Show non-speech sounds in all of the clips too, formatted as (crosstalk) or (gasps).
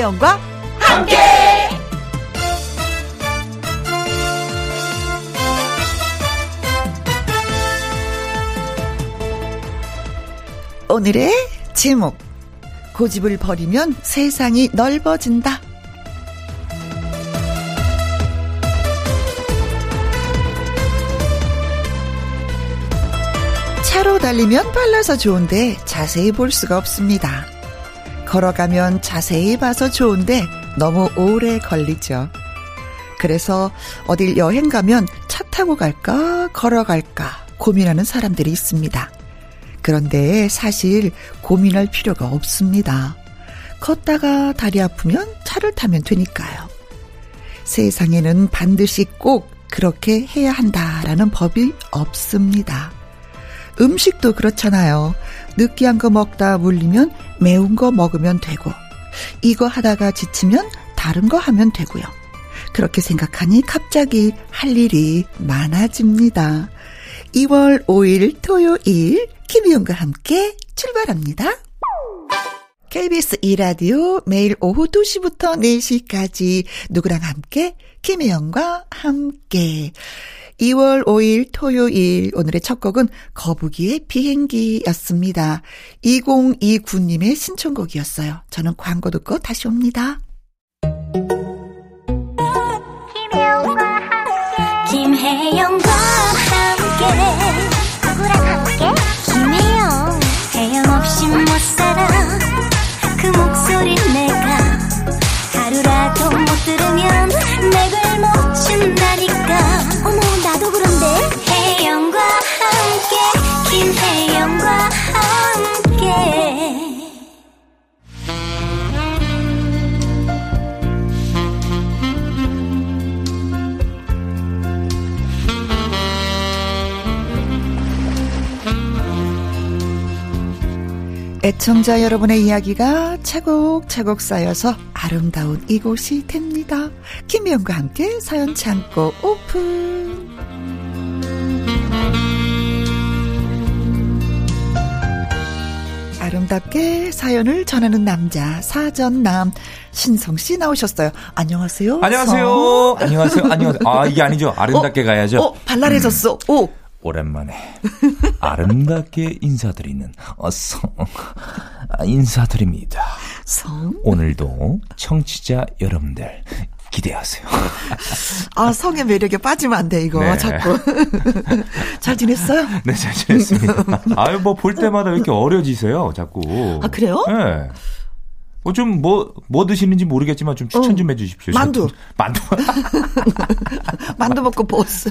김혜영과 함께. 오늘의 제목 고집을 버리면 세상이 넓어진다. 차로 달리면 빨라서 좋은데 자세히 볼 수가 없습니다. 걸어가면 자세히 봐서 좋은데 너무 오래 걸리죠. 그래서 어딜 여행 가면 차 타고 갈까, 걸어갈까 고민하는 사람들이 있습니다. 그런데 사실 고민할 필요가 없습니다. 걷다가 다리 아프면 차를 타면 되니까요. 세상에는 반드시 꼭 그렇게 해야 한다라는 법이 없습니다. 음식도 그렇잖아요. 느끼한 거 먹다 물리면 매운 거 먹으면 되고, 이거 하다가 지치면 다른 거 하면 되고요. 그렇게 생각하니 갑자기 할 일이 많아집니다. 2월 5일 토요일 김희영과 함께 출발합니다. KBS 2라디오 매일 오후 2시부터 4시까지 누구랑 함께 김혜영과 함께 2월 5일 토요일 오늘의 첫 곡은 거북이의 비행기였습니다. 2029님의 신청곡이었어요. 저는 광고 듣고 다시 옵니다. 김혜영과 함께 애청자 여러분의 이야기가 차곡차곡 쌓여서 아름다운 이곳이 됩니다. 김미영과 함께 사연 창고 오픈. 아름답게 사연을 전하는 남자 사전남 신성 씨 나오셨어요. 안녕하세요. 안녕하세요. 성. 안녕하세요. 안녕하세요. 아 이게 아니죠. 아름답게 어, 가야죠. 어 발랄해졌어. 음. 오. 오랜만에 아름답게 인사드리는 어성 인사드립니다. 성? 오늘도 청취자 여러분들 기대하세요. 아 성의 매력에 빠지면 안 돼 이거 네. 자꾸. (laughs) 잘 지냈어요? 네, 잘 지냈습니다. 아유 뭐 볼 때마다 왜 이렇게 어려지세요, 자꾸. 아 그래요? 네. 뭐좀뭐뭐 드시는지 모르겠지만 좀 추천 좀 해주십시오. 만두. 만두. (laughs) 만두 먹고 보스.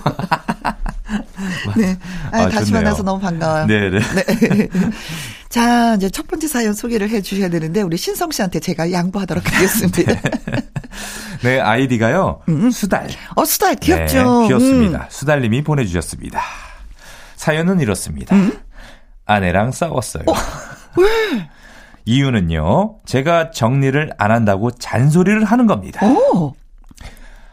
네. 아, 아, 다시 좋네요. 만나서 너무 반가워요. 네네. 네. (laughs) 자, 이제 첫 번째 사연 소개를 해 주셔야 되는데, 우리 신성 씨한테 제가 양보하도록 하겠습니다. 네. (laughs) 네, 아이디가요. 음. 수달. 어, 수달 귀엽죠. 네, 귀엽습니다. 음. 수달님이 보내주셨습니다. 사연은 이렇습니다. 음? 아내랑 싸웠어요. 어, 왜? 이유는요, 제가 정리를 안 한다고 잔소리를 하는 겁니다. 오.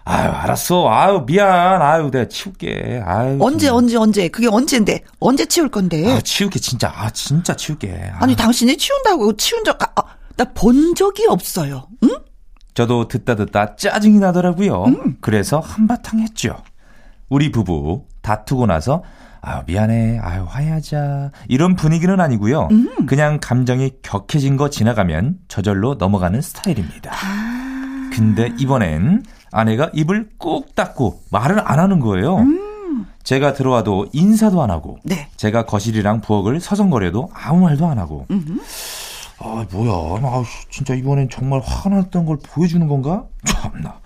아유, 알았어. 아유, 미안. 아유, 내가 치울게. 아유. 언제, 정말. 언제, 언제. 그게 언제인데? 언제 치울 건데? 아, 치울게, 진짜. 아, 진짜 치울게. 아. 니 당신이 치운다고 치운 적, 아, 나 본 적이 없어요. 응? 저도 듣다 듣다 짜증이 나더라고요. 음. 그래서 한바탕 했죠. 우리 부부 다투고 나서 아유, 미안해. 아유, 화해하자. 이런 분위기는 아니고요. 음. 그냥 감정이 격해진 거 지나가면 저절로 넘어가는 스타일입니다. 아. 근데 이번엔 아내가 입을 꾹 닫고 말을 안 하는 거예요. 음. 제가 들어와도 인사도 안 하고 네. 제가 거실이랑 부엌을 서성거려도 아무 말도 안 하고 음. 아 뭐야 아 진짜 이번엔 정말 화가 났던 걸 보여주는 건가 참나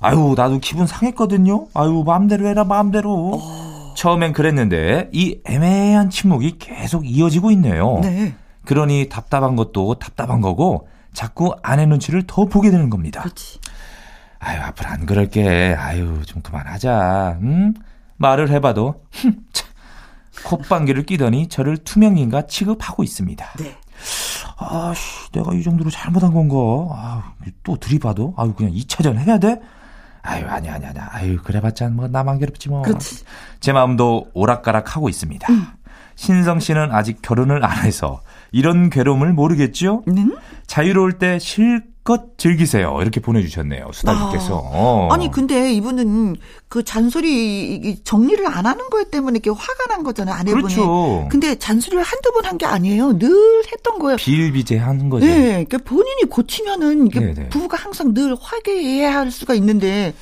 아유 나도 기분 상했거든요 아유 마음대로 해라 마음대로 어. 처음엔 그랬는데 이 애매한 침묵이 계속 이어지고 있네요. 네. 그러니 답답한 것도 답답한 거고 자꾸 아내 눈치를 더 보게 되는 겁니다. 그렇지. 아유 앞으로 안 그럴게. 아유 좀 그만하자. 응? 말을 해봐도 흠, 참, 콧방귀를 끼더니 저를 투명인가 취급하고 있습니다. 네. 아씨 내가 이 정도로 잘못한 건가? 아또 들이봐도 아유 그냥 2차전 해야 돼? 아유, 아니, 아니, 아니. 아유, 그래봤자 뭐 나만 괴롭지 뭐. 그렇지. 제 마음도 오락가락 하고 있습니다. 음. 신성 씨는 아직 결혼을 안 해서 이런 괴로움을 모르겠죠? 음? 자유로울 때 마음 껏 즐기세요. 이렇게 보내주셨네요. 수달님께서. 아, 어. 아니 근데 이분은 그 잔소리 정리를 안 하는 거 때문에 이렇게 화가 난 거잖아요. 아내분이. 그렇죠. 근데 잔소리를 한두 번 한 게 아니에요. 늘 했던 거예요. 비일비재 하는 거죠. 네, 그러니까 본인이 고치면은 이게 네, 네. 부부가 항상 늘 화해해야 할 수가 있는데.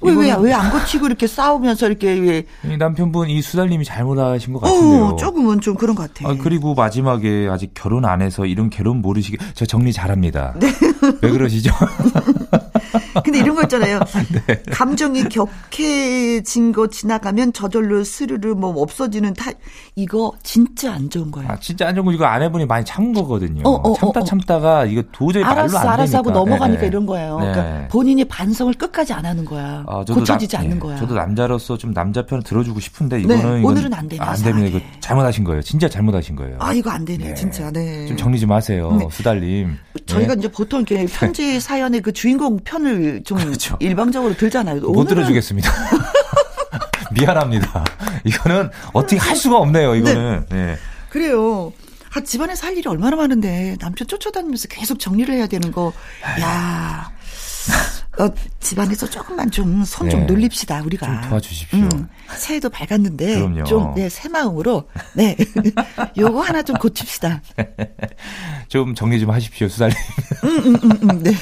왜왜왜 안 고치고 이렇게 싸우면서 이렇게 왜 남편분 이 수달님이 잘못하신 것 같은데요. 어, 조금은 좀 그런 것 같아요. 아, 그리고 마지막에 아직 결혼 안 해서 이런 결혼 모르시게 저 정리 잘합니다. 네. 왜 그러시죠? (laughs) (laughs) 근데 이런 거 있잖아요. (laughs) 네. 감정이 격해진 거 지나가면 저절로 스르르 뭐 없어지는 타 이거 진짜 안 좋은 거예요. 아, 진짜 안 좋은 거 이거 아내분이 많이 참은 거거든요. 어, 어, 참다 어, 어. 참다가 이거 도저히 알았어, 말로 안 알았어 하고 넘어가니까 네. 이런 거예요. 네. 그러니까 본인이 반성을 끝까지 안 하는 거야. 아, 고쳐지지 남, 않는 예, 거야. 저도 남자로서 좀 남자 편을 들어주고 싶은데 네, 이거는 오늘은 안 되네. 안 되면 이거 잘못하신 거예요. 진짜 잘못하신 거예요. 아 이거 안 되네, 네. 진짜. 네. 좀 정리 좀 하세요, 네. 수달님. 저희가 이제 보통 이렇게 (laughs) 편지 사연의 그 주인공 편을 좀 그렇죠. 일방적으로 들잖아요. 못. 들어주겠습니다. (laughs) 미안합니다. 이거는 어떻게 할 수가 없네요. 이거는. 네. 네. 그래요. 아, 집안에서 할 일이 얼마나 많은데 남편 쫓아다니면서 계속 정리를 해야 되는 거. 야. 어, 집안에서 조금만 좀 손좀 네. 놀립시다 우리가. 좀 도와주십시오. 음, 새해도 밝았는데 그럼요. 좀 네, 새 마음으로 네 (laughs) 요거 하나 좀 고칩시다. (laughs) 좀 정리 좀 하십시오 수달님. 음, 음, 음, 음, 네.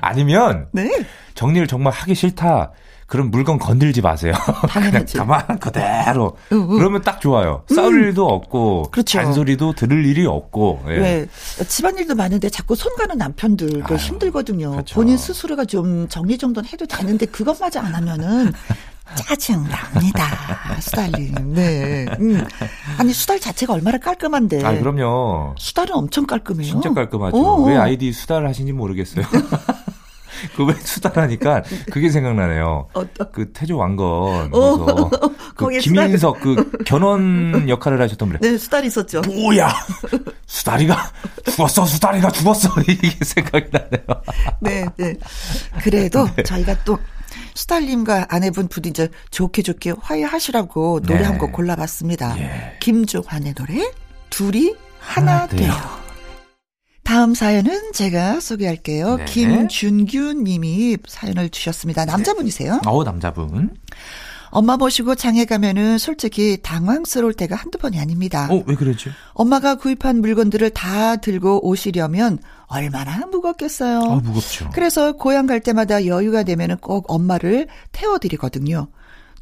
아니면 네. 정리를 정말 하기 싫다. 그럼 물건 건들지 마세요. (laughs) 당연하지. 가만 그대로. 응, 응. 그러면 딱 좋아요. 싸울 음. 일도 없고 그렇죠. 잔소리도 들을 일이 없고. 예. 네. 집안일도 많은데 자꾸 손 가는 남편들도 아유, 힘들거든요. 그렇죠. 본인 스스로가 좀 정리정돈 해도 되는데 그것마저 안 하면은 짜증 납니다. (laughs) 수달님. 네. 음. 아니 수달 자체가 얼마나 깔끔한데. 아 그럼요. 수달은 엄청 깔끔해요. 진짜 깔끔하죠. 어어. 왜 아이디 수달 하신지 모르겠어요. (laughs) (laughs) 그왜 수다라니까 그게 생각나네요. 어떤? 그 태조 왕건 어, 그 김인석 그 (laughs) 견원 역할을 하셨던 분. 네, 수달이 있었죠. 뭐야? 수달이가 죽었어, 수달이가 죽었어 (laughs) 이게 생각이 나네요. 네, 네. 그래도 네. 저희가 또 수달님과 아내분 부디 이제 좋게 좋게 화해하시라고 노래 네. 한곡 골라봤습니다. 예. 김조환의 노래 둘이 하나, 하나 돼요. 돼요. 다음 사연은 제가 소개할게요. 네. 김준규 님이 사연을 주셨습니다. 남자분이세요? 어, 남자분. 엄마 모시고 장에 가면은 솔직히 당황스러울 때가 한두 번이 아닙니다. 어, 왜 그러죠? 엄마가 구입한 물건들을 다 들고 오시려면 얼마나 무겁겠어요. 아, 무겁죠. 그래서 고향 갈 때마다 여유가 되면은 꼭 엄마를 태워드리거든요.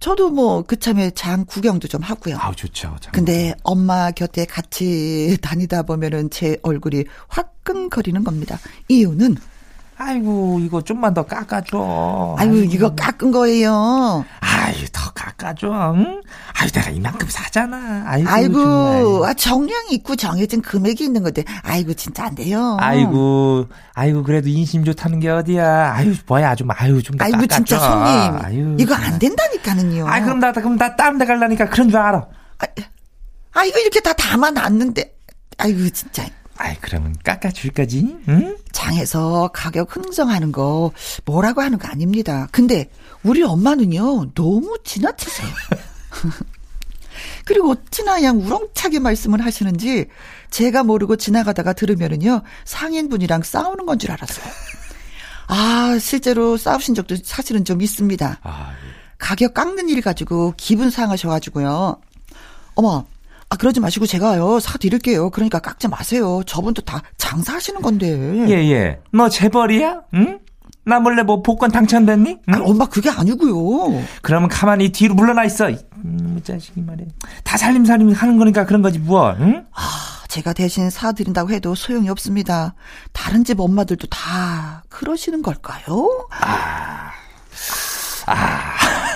저도 뭐 그참에 장 구경도 좀 하고요. 아, 좋죠. 장 근데 엄마 곁에 같이 (laughs) 다니다 보면은 제 얼굴이 화끈거리는 겁니다. 이유는 아이고 이거 좀만 더 깎아줘. 아이고, 이거 깎은 거예요. 아이 더 깎아줘. 응? 아이 내가 이만큼 사잖아. 아이고, 아이고 아, 정량이 있고 정해진 금액이 있는 건데 아이고 진짜 안 돼요. 아이고 아이고 그래도 인심 좋다는 게 어디야. 아유 뭐야 좀 아유 좀 아이고 깎아줘. 진짜 손님 아유, 이거 안 된다니까는요. 아 그럼 나 그럼 나 다른 데 갈라니까 그런 줄 알아. 아, 아 이거 이렇게 다 담아놨는데 아이고 진짜. 아이, 그러면 깎아줄 거지? 응? 장에서 가격 흥정하는 거 뭐라고 하는 거 아닙니다. 근데 우리 엄마는요, 너무 지나치세요. (laughs) 그리고 어찌나 양 우렁차게 말씀을 하시는지 제가 모르고 지나가다가 들으면은요, 상인분이랑 싸우는 건 줄 알았어요. 아, 실제로 싸우신 적도 사실은 좀 있습니다. 아, 예. 가격 깎는 일 가지고 기분 상하셔가지고요. 어머, 아, 그러지 마시고 제가요, 사 드릴게요. 그러니까 깎지 마세요. 저분도 다 장사하시는 건데. 예, 예. 너 재벌이야? 응? 나 몰래 뭐 복권 당첨됐니? 응? 아, 엄마 그게 아니고요. 그러면 가만히 뒤로 물러나 있어. 음, 자식이 말이야. 다 살림살림 하는 거니까 그런 거지 뭐. 응? 아, 제가 대신 사 드린다고 해도 소용이 없습니다. 다른 집 엄마들도 다 그러시는 걸까요? 아, 아.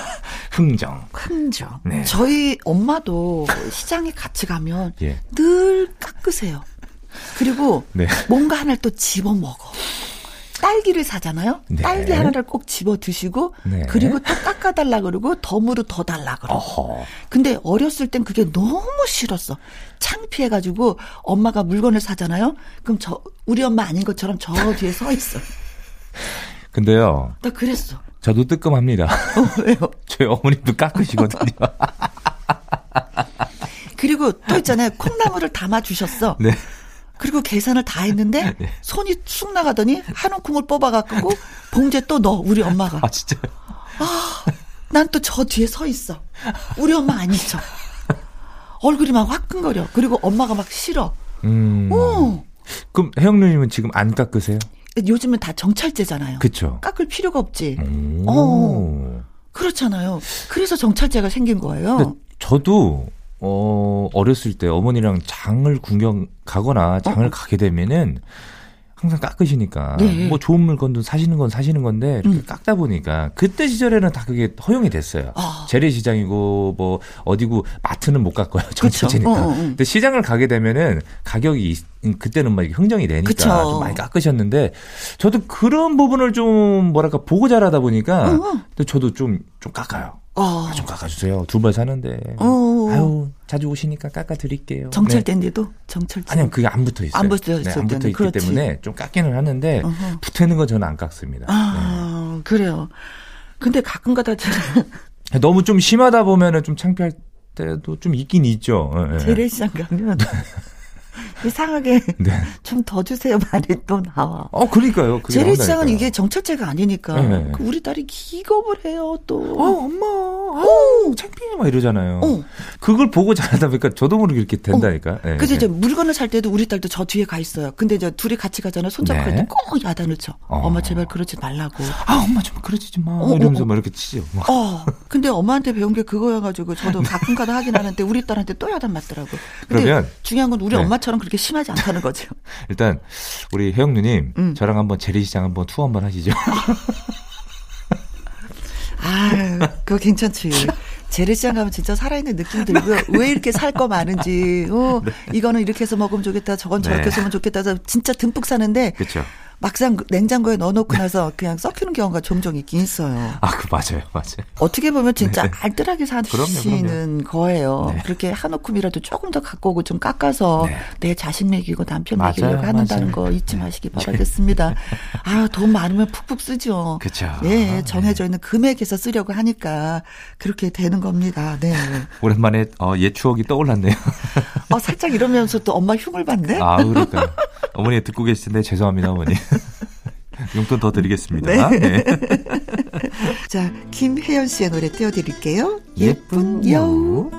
흥정. 흥정. 네. 저희 엄마도 시장에 같이 가면 예. 늘 깎으세요. 그리고 네. 뭔가 하나를 또 집어 먹어. 딸기를 사잖아요. 네. 딸기 하나를 꼭 집어 드시고 네. 그리고 또 깎아 달라 그러고 덤으로 더 달라 그러고. 어허. 근데 어렸을 땐 그게 너무 싫었어. 창피해 가지고 엄마가 물건을 사잖아요. 그럼 저 우리 엄마 아닌 것처럼 저 뒤에 서 있어. 근데요. 나 그랬어. 저도 뜨끔합니다. (laughs) 어, 왜요? (laughs) 저희 어머님도 깎으시거든요. (laughs) 그리고 또 있잖아요. 콩나물을 담아 주셨어. 네. 그리고 계산을 다 했는데 네. 손이 쑥 나가더니 한 움큼을 뽑아갖고 봉지에 또 넣어 우리 엄마가. 아 진짜요? 아, 난 또 저 뒤에 서 있어. 우리 엄마 아니죠. 얼굴이 막 화끈거려. 그리고 엄마가 막 싫어. 음. 어. 그럼 혜영 누님은 지금 안 깎으세요? 요즘은 다 정찰제잖아요. 그렇죠. 깎을 필요가 없지. 오. 어. 그렇잖아요. 그래서 정찰제가 생긴 거예요. 저도 어, 어렸을 때 어머니랑 장을 구경 가거나 장을 어? 가게 되면은 항상 깎으시니까 네. 뭐 좋은 물건도 사시는 건 사시는 건데 이렇게 음. 깎다 보니까 그때 시절에는 다 그게 허용이 됐어요. 아. 재래시장이고 뭐 어디고 마트는 못 깎아요. 정치제니까. 어, 어, 어. 근데 시장을 가게 되면은 가격이 그때는 막 흥정이 되니까 그쵸. 좀 많이 깎으셨는데 저도 그런 부분을 좀 뭐랄까 보고 자라다 보니까 어. 어. 저도 좀좀 좀 깎아요. 어. 아, 좀 깎아주세요. 두 번 사는데. 어. 아유, 자주 오시니까 깎아 드릴게요. 정찰대인데도? 네. 정찰제. 아니요, 그게 안 붙어 있어요. 안 붙어 있어요. 네, 안 붙어 있기 그렇지. 때문에 좀 깎기는 하는데, 어허. 붙어 있는 건 저는 안 깎습니다. 아, 네. 그래요. 근데 가끔 가다 (laughs) 너무 좀 심하다 보면은 좀 창피할 때도 좀 있긴 있죠. 네. 재래시장 가면. (laughs) 이상하게 네. (laughs) 좀더 주세요 말이 또 나와. 어, 그러니까요. 재래시장은 이게 정찰제가 아니니까 네. 그 우리 딸이 기겁을 해요 또. 어, 엄마, 아우 창피해 막 이러잖아요. 어. 그걸 보고 자라다 보니까 저도 모르게 이렇게 된다니까. 어. 네. 그래서 이제 물건을 살 때도 우리 딸도 저 뒤에 가 있어요. 근데 이제 둘이 같이 가잖아요. 손잡고 네. 할때꼭 야단을 쳐. 어. 엄마 제발 그러지 말라고. 아 엄마 좀 그러지 마. 어, 이러면서 어, 막 이렇게 치죠. 어. 근데 엄마한테 배운 게 그거여가지고 저도 가끔가다 하긴 하는데 우리 딸한테 또 야단 맞더라고. 그러면 중요한 건 우리 네. 엄마처럼 그렇게 심하지 않다는 거죠. (laughs) 일단 우리 혜영 누님 음. 저랑 한번 재래시장 한번 투어 한번 하시죠. (laughs) 아, 그거 괜찮지. 재래시장 가면 진짜 살아있는 느낌 들고요. 왜 이렇게 살 거 많은지, 어, (laughs) 네. 이거는 이렇게 해서 먹으면 좋겠다, 저건 저렇게 네. 해서 먹으면 좋겠다, 진짜 듬뿍 사는데. 그렇죠. 막상 냉장고에 넣어놓고 나서 그냥 썩히는 경우가 종종 있긴 있어요. 아, 그 맞아요, 맞아요. 어떻게 보면 진짜 네. 알뜰하게 사시는 거예요. 네. 그렇게 한 움큼이라도 조금 더 갖고 오고 좀 깎아서 네. 내 자식 먹이고 남편 맞아요, 먹이려고 하는다는 거 잊지 네. 마시기 바라겠습니다. (laughs) 아, 돈 많으면 푹푹 쓰죠. 그렇죠. 예, 정해져 있는 금액에서 쓰려고 하니까 그렇게 되는 겁니다. 네. (laughs) 오랜만에 어, 옛 추억이 떠올랐네요. 어, 살짝 이러면서 또 엄마 흉을 받네. 아, 그러니까. 어머니 듣고 계실 텐데 죄송합니다, 어머니. (laughs) (laughs) 용돈 더 드리겠습니다. 네. 네. (laughs) 자, 김혜연 씨의 노래 띄워드릴게요. 예쁜 여우.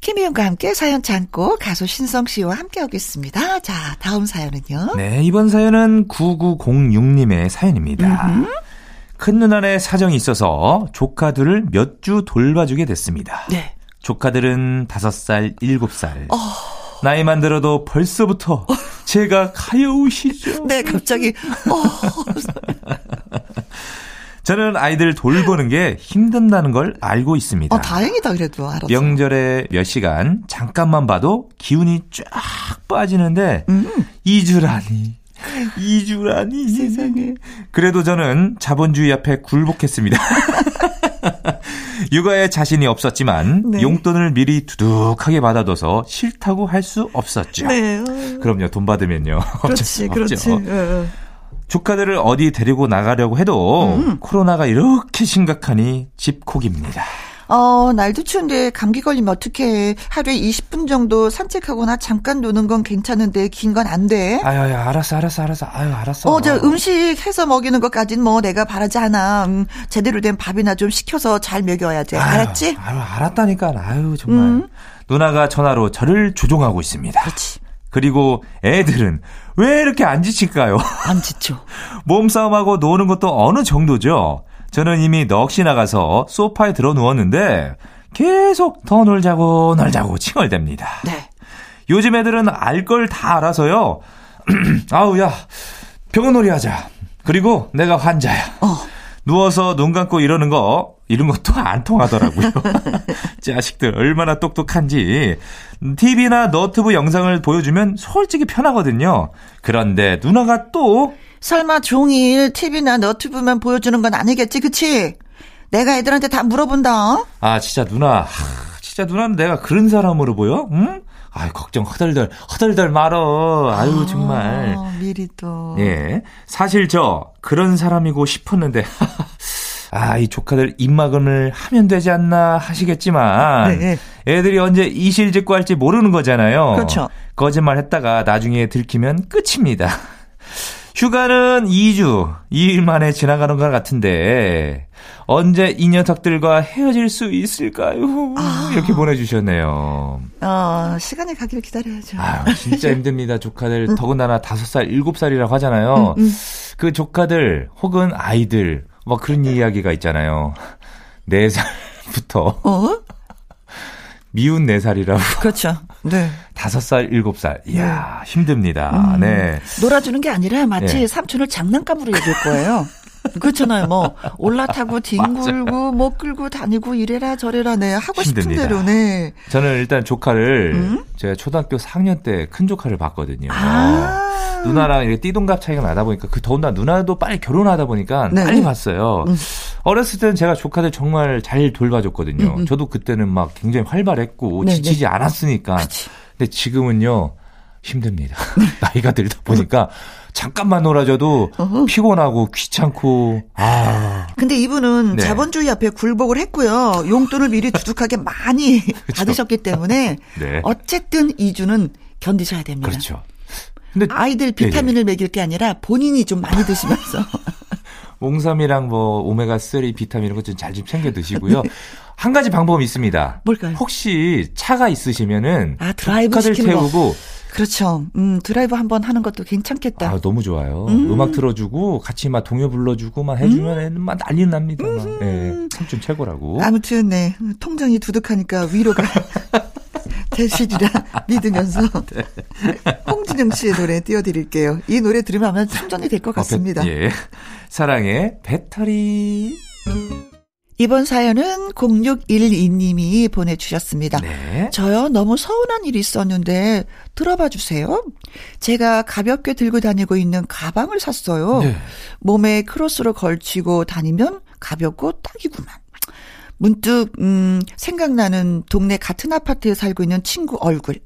김희영과 함께 사연 참고 가수 신성 씨와 함께 하겠습니다. 자, 다음 사연은요. 네, 이번 사연은 9906님의 사연입니다. 음흠. 큰 누나네 사정이 있어서 조카들을 몇 주 돌봐주게 됐습니다. 네. 조카들은 5살, 7살. 어... 나이만 들어도 벌써부터 (laughs) 제가 가여우시죠. 네, 갑자기. 어. (laughs) 저는 아이들 돌보는 게 힘든다는 걸 알고 있습니다. 어, 다행이다 그래도 알았어. 명절에 몇 시간 잠깐만 봐도 기운이 쫙 빠지는데 음. 2주라니. 2주라니. (laughs) 세상에. 그래도 저는 자본주의 앞에 굴복했습니다. 육아에 자신이 없었지만 네. 용돈을 미리 두둑하게 받아둬서 싫다고 할 수 없었죠. 네. 그럼요. 돈 받으면요. (laughs) 그렇지, 그렇지. 어, 어. 조카들을 어디 데리고 나가려고 해도 음. 코로나가 이렇게 심각하니 집콕입니다. 어, 날도 추운데 감기 걸리면 어떡해. 하루에 20분 정도 산책하거나 잠깐 노는 건 괜찮은데 긴 건 안 돼. 아유, 아유, 알았어, 알았어, 알았어. 아유, 알았어. 어, 저 음식 해서 먹이는 것까진 뭐 내가 바라지 않아. 음, 제대로 된 밥이나 좀 시켜서 잘 먹여야 돼. 아유, 알았지? 아유, 알았다니까. 아유, 정말. 음. 누나가 전화로 저를 조종하고 있습니다. 그렇지. 그리고 애들은 왜 이렇게 안 지칠까요? 안 지쳐. (laughs) 몸싸움하고 노는 것도 어느 정도죠. 저는 이미 넋이 나가서 소파에 들어 누웠는데 계속 더 놀자고 놀자고 칭얼댑니다. 네. 요즘 애들은 알 걸 다 알아서요. (clears throat) 아우 야 병원놀이 하자. 그리고 내가 환자야. 어. 누워서 눈 감고 이러는 거 이런 것도 안 통하더라고요. (laughs) 자식들 얼마나 똑똑한지 TV나 너튜브 영상을 보여주면 솔직히 편하거든요. 그런데 누나가 또 설마 종일 TV나 너튜브만 보여주는 건 아니겠지, 그치? 내가 애들한테 다 물어본다. 아, 진짜 누나. 하, 진짜 누나는 내가 그런 사람으로 보여? 응? 아유, 걱정 허덜덜, 허덜덜 말어. 아유, 아, 정말. 미리 또. 예. 사실 저, 그런 사람이고 싶었는데, (laughs) 아, 이 조카들 입막음을 하면 되지 않나 하시겠지만 네. 애들이 언제 이실직고 할지 모르는 거잖아요. 그렇죠. 거짓말 했다가 나중에 들키면 끝입니다. (laughs) 휴가는 2주, 2일 만에 지나가는 것 같은데, 언제 이 녀석들과 헤어질 수 있을까요? 아. 이렇게 보내주셨네요. 어, 시간이 가길 기다려야죠. 아 진짜 (laughs) 힘듭니다, 조카들. 응. 더군다나 5살, 7살이라고 하잖아요. 응, 응. 그 조카들, 혹은 아이들, 뭐 그런 이야기가 있잖아요. 4살부터. 어? 미운 4살이라고. 그렇죠. (laughs) 네. 5살, 7살. 이야, 네. 힘듭니다. 음, 네. 놀아주는 게 아니라 마치 네. 삼촌을 장난감으로 얘기할 거예요. (laughs) 그렇잖아요. 뭐 올라타고 (laughs) 뒹굴고 뭐 끌고 다니고 이래라 저래라 네 하고 힘듭니다. 싶은 대로 네. 저는 일단 조카를 음? 제가 초등학교 4학년 때 큰 조카를 봤거든요. 아~ 누나랑 이렇게 띠동갑 차이가 나다 보니까 그 더군다나 누나도 빨리 결혼하다 보니까 네. 빨리 봤어요. 음. 어렸을 때는 제가 조카들 정말 잘 돌봐줬거든요. 음, 음. 저도 그때는 막 굉장히 활발했고 네, 지치지 네. 않았으니까. 그치. 근데 지금은요 힘듭니다. (laughs) 나이가 들다 보니까 잠깐만 놀아줘도 어허. 피곤하고 귀찮고. 아. 근데 이분은 네. 자본주의 앞에 굴복을 했고요. 용돈을 미리 두둑하게 많이 (laughs) 그렇죠. 받으셨기 때문에 네. 어쨌든 이주는 견디셔야 됩니다. 그렇죠. 근데 아이들 비타민을 네, 먹일 게 아니라 본인이 좀 많이 드시면서. (laughs) 홍삼이랑 뭐 오메가 3 비타민 이런 것좀잘좀 챙겨 드시고요. (laughs) 네. 한 가지 방법이 있습니다. 뭘까요? 혹시 차가 있으시면은 아, 드라이브 카드 태우고 거. 그렇죠. 음, 드라이브 한번 하는 것도 괜찮겠다. 아, 너무 좋아요. 음악 틀어주고 같이 막 동요 불러주고만 해주면 음. 막 난리 납니다. 막. 네, 삼촌 최고라고. 아무튼 네 통장이 두둑하니까 위로가 (laughs) 되시리라 믿으면서 (laughs) 네. 홍진영 씨의 노래 띄워드릴게요. 이 노래 들으면 아마 충전이 될것 아, 같습니다. 아, 예. 사랑의 배터리. 이번 사연은 0612님이 보내주셨습니다. 네. 저요, 너무 서운한 일이 있었는데, 들어봐 주세요. 제가 가볍게 들고 다니고 있는 가방을 샀어요. 네. 몸에 크로스로 걸치고 다니면 가볍고 딱이구만. 문득, 음, 생각나는 동네 같은 아파트에 살고 있는 친구 얼굴.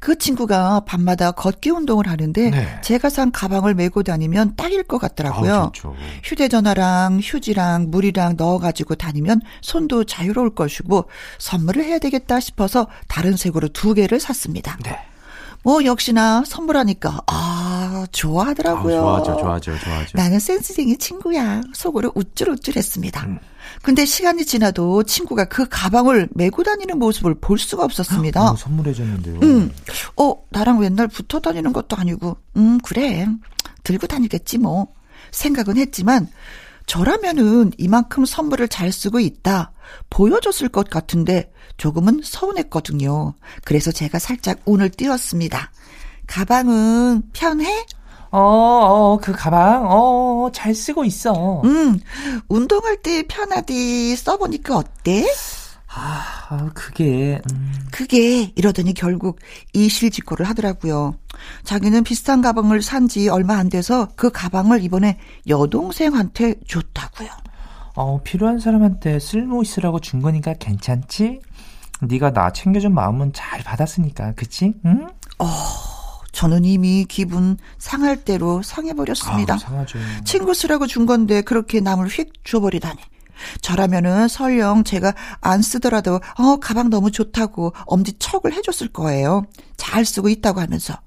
그 친구가 밤마다 걷기 운동을 하는데 네. 제가 산 가방을 메고 다니면 딱일 것 같더라고요. 아, 휴대전화랑 휴지랑 물이랑 넣어가지고 다니면 손도 자유로울 것이고 선물을 해야 되겠다 싶어서 다른 색으로 두 개를 샀습니다. 네. 뭐 역시나 선물하니까 아 좋아하더라고요. 아, 좋아하죠, 좋아하죠, 좋아하죠. 나는 센스쟁이 친구야. 속으로 우쭐우쭐했습니다. 음. 근데 시간이 지나도 친구가 그 가방을 메고 다니는 모습을 볼 수가 없었습니다. 어, 선물해줬는데요. 음, 어, 나랑 맨날 붙어 다니는 것도 아니고, 음, 그래. 들고 다니겠지 뭐. 생각은 했지만, 저라면은 이만큼 선물을 잘 쓰고 있다. 보여줬을 것 같은데, 조금은 서운했거든요. 그래서 제가 살짝 운을 띄웠습니다. 가방은 편해? 어, 어, 그 가방, 어, 잘 쓰고 있어. 음, 운동할 때 편하디 써보니까 어때? 아, 그게, 음. 그게, 이러더니 결국 이실직고를 하더라고요. 자기는 비슷한 가방을 산 지 얼마 안 돼서 그 가방을 이번에 여동생한테 줬다고요. 어, 필요한 사람한테 쓸모 있으라고 준 거니까 괜찮지? 네가 나 챙겨준 마음은 잘 받았으니까, 그치? 응? 어, 저는 이미 기분 상할 대로 상해버렸습니다. 아, 상하죠. 친구 쓰라고 준 건데 그렇게 남을 휙 줘버리다니. 저라면은 설령 제가 안 쓰더라도 어 가방 너무 좋다고 엄지 척을 해줬을 거예요. 잘 쓰고 있다고 하면서.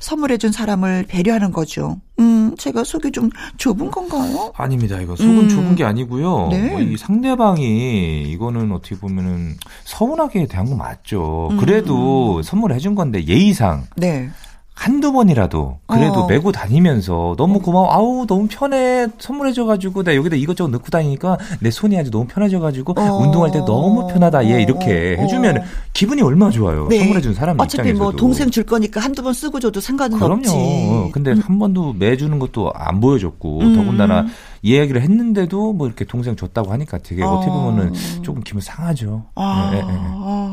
선물해준 사람을 배려하는 거죠. 음, 제가 속이 좀 좁은 건가요? 아닙니다. 이거 속은 음. 좁은 게 아니고요. 네. 뭐 이 상대방이 이거는 어떻게 보면은 서운하게 대한 거 맞죠. 음. 그래도 음. 선물해준 건데 예의상. 네. 한두 번이라도 그래도 어. 메고 다니면서 너무 고마워. 아우 너무 편해. 선물해 줘 가지고 나 여기다 이것저것 넣고 다니니까 내 손이 아주 너무 편해져 가지고 어. 운동할 때 너무 편하다. 얘 이렇게 어. 해 주면 기분이 얼마나 좋아요. 네. 선물해 준 사람 어차피 입장에서도. 뭐 동생 줄 거니까 한두 번 쓰고 줘도 상관은 그럼요. 없지. 어, 근데 음. 한 번도 매 주는 것도 안 보여 줬고 음. 더군다나 이야기를 했는데도 뭐 이렇게 동생 줬다고 하니까 되게 어. 떻게 보면은 조금 기분 상하죠. 아. 네, 네, 네.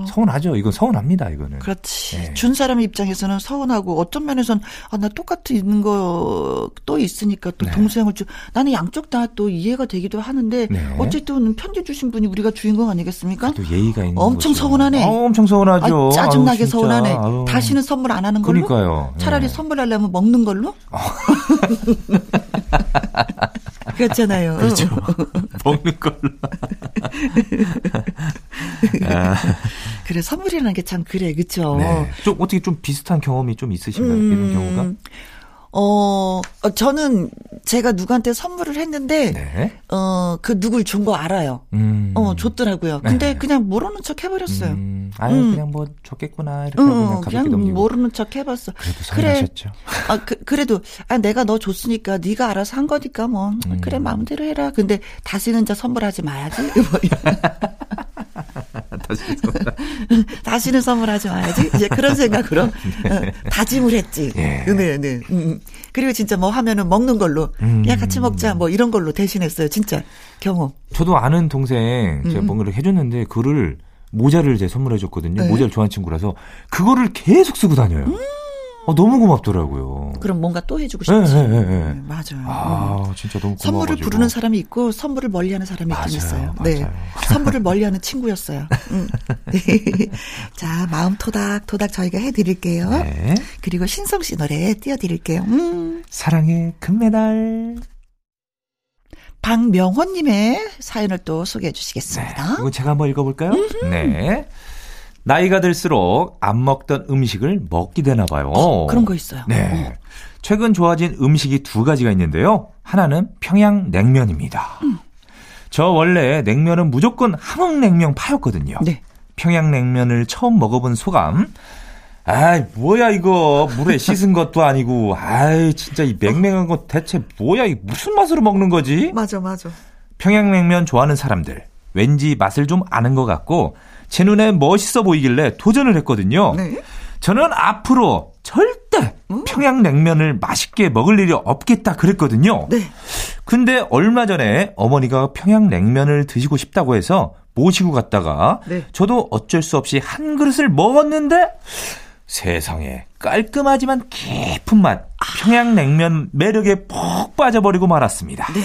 서운하죠. 이건 서운합니다. 이거는. 그렇지. 네. 준 사람 입장에서는 서운하고 어떤 면에선 아, 나 똑같은 있는 거또 있으니까 또 네. 동생을 주 나는 양쪽 다 또 이해가 되기도 하는데 네. 어쨌든 편지 주신 분이 우리가 주인공 아니겠습니까? 또 예의가 있는 엄청 거죠. 서운하네. 어, 엄청 서운하죠. 아, 짜증나게 아유, 서운하네. 아유. 다시는 선물 안 하는 걸로. 그러니까요. 차라리 네. 선물하려면 먹는 걸로. 어. 그렇잖아요. (laughs) 그렇죠. 먹는 걸로. (laughs) 아. (laughs) 그래 선물이라는 게 참 그래 그쵸. 네. 좀 어떻게 좀 비슷한 경험이 좀 있으신가요? 음, 이런 경우가? 어, 어, 저는 제가 누구한테 선물을 했는데, 네. 어, 그 누굴 준 거 알아요. 음. 어, 줬더라고요. 근데 네. 그냥 모르는 척 해버렸어요. 음. 아유, 음. 그냥 뭐 줬겠구나. 이렇게 음, 그냥 가볍게 넘기고. 모르는 척 해봤어. 그래도 서운하셨죠. 그래, 아, 그, 그래도, 아, 내가 너 줬으니까 네가 알아서 한 거니까 뭐, 음. 그래, 마음대로 해라. 근데 다시는 자 선물하지 마야지. (laughs) 선물. (laughs) 다시는 선물하지 마야지. 이제 그런 생각으로 네. 어, 다짐을 했지. 예. 네, 네. 음, 음. 그리고 진짜 뭐 하면은 먹는 걸로 음. 야 같이 먹자 뭐 이런 걸로 대신했어요. 진짜 경험. 저도 아는 동생 제가 음. 뭔가를 해줬는데 그를 모자를 제 선물해줬거든요. 네. 모자를 좋아하는 친구라서 그거를 계속 쓰고 다녀요. 음. 어, 너무 고맙더라고요. 그럼 뭔가 또 해주고 싶지. 네, 네, 네. 네 맞아요. 아, 음. 진짜 너무 고마워 선물을 부르는 사람이 있고 선물을 멀리하는 사람이 맞아요, 있긴 있어요. 네. 맞아요. 네. (laughs) 선물을 멀리하는 친구였어요. 음. (laughs) 자, 마음 토닥 토닥 저희가 해드릴게요. 네. 그리고 신성 씨 노래 띄워드릴게요. 음. 사랑의 금메달. 박명호님의 사연을 또 소개해 주시겠습니다. 네, 이거 제가 한번 읽어볼까요? 음흠. 네. 나이가 들수록 안 먹던 음식을 먹게 되나 봐요. 어, 그런 거 있어요. 네. 어. 최근 좋아진 음식이 두 가지가 있는데요. 하나는 평양 냉면입니다. 음. 저 원래 냉면은 무조건 함흥냉면 파였거든요. 네. 평양 냉면을 처음 먹어본 소감. 아이, 뭐야, 이거. 물에 씻은 것도 아니고. 아이, 진짜 이 맹맹한 거 대체 뭐야, 이 무슨 맛으로 먹는 거지? 맞아, 맞아. 평양냉면 좋아하는 사람들. 왠지 맛을 좀 아는 것 같고, 제 눈에 멋있어 보이길래 도전을 했거든요. 네. 저는 앞으로 절대 음. 평양냉면을 맛있게 먹을 일이 없겠다 그랬거든요. 네. 근데 얼마 전에 어머니가 평양냉면을 드시고 싶다고 해서 모시고 갔다가 네. 저도 어쩔 수 없이 한 그릇을 먹었는데 세상에 깔끔하지만 깊은 맛 평양냉면 매력에 푹 빠져버리고 말았습니다. 네.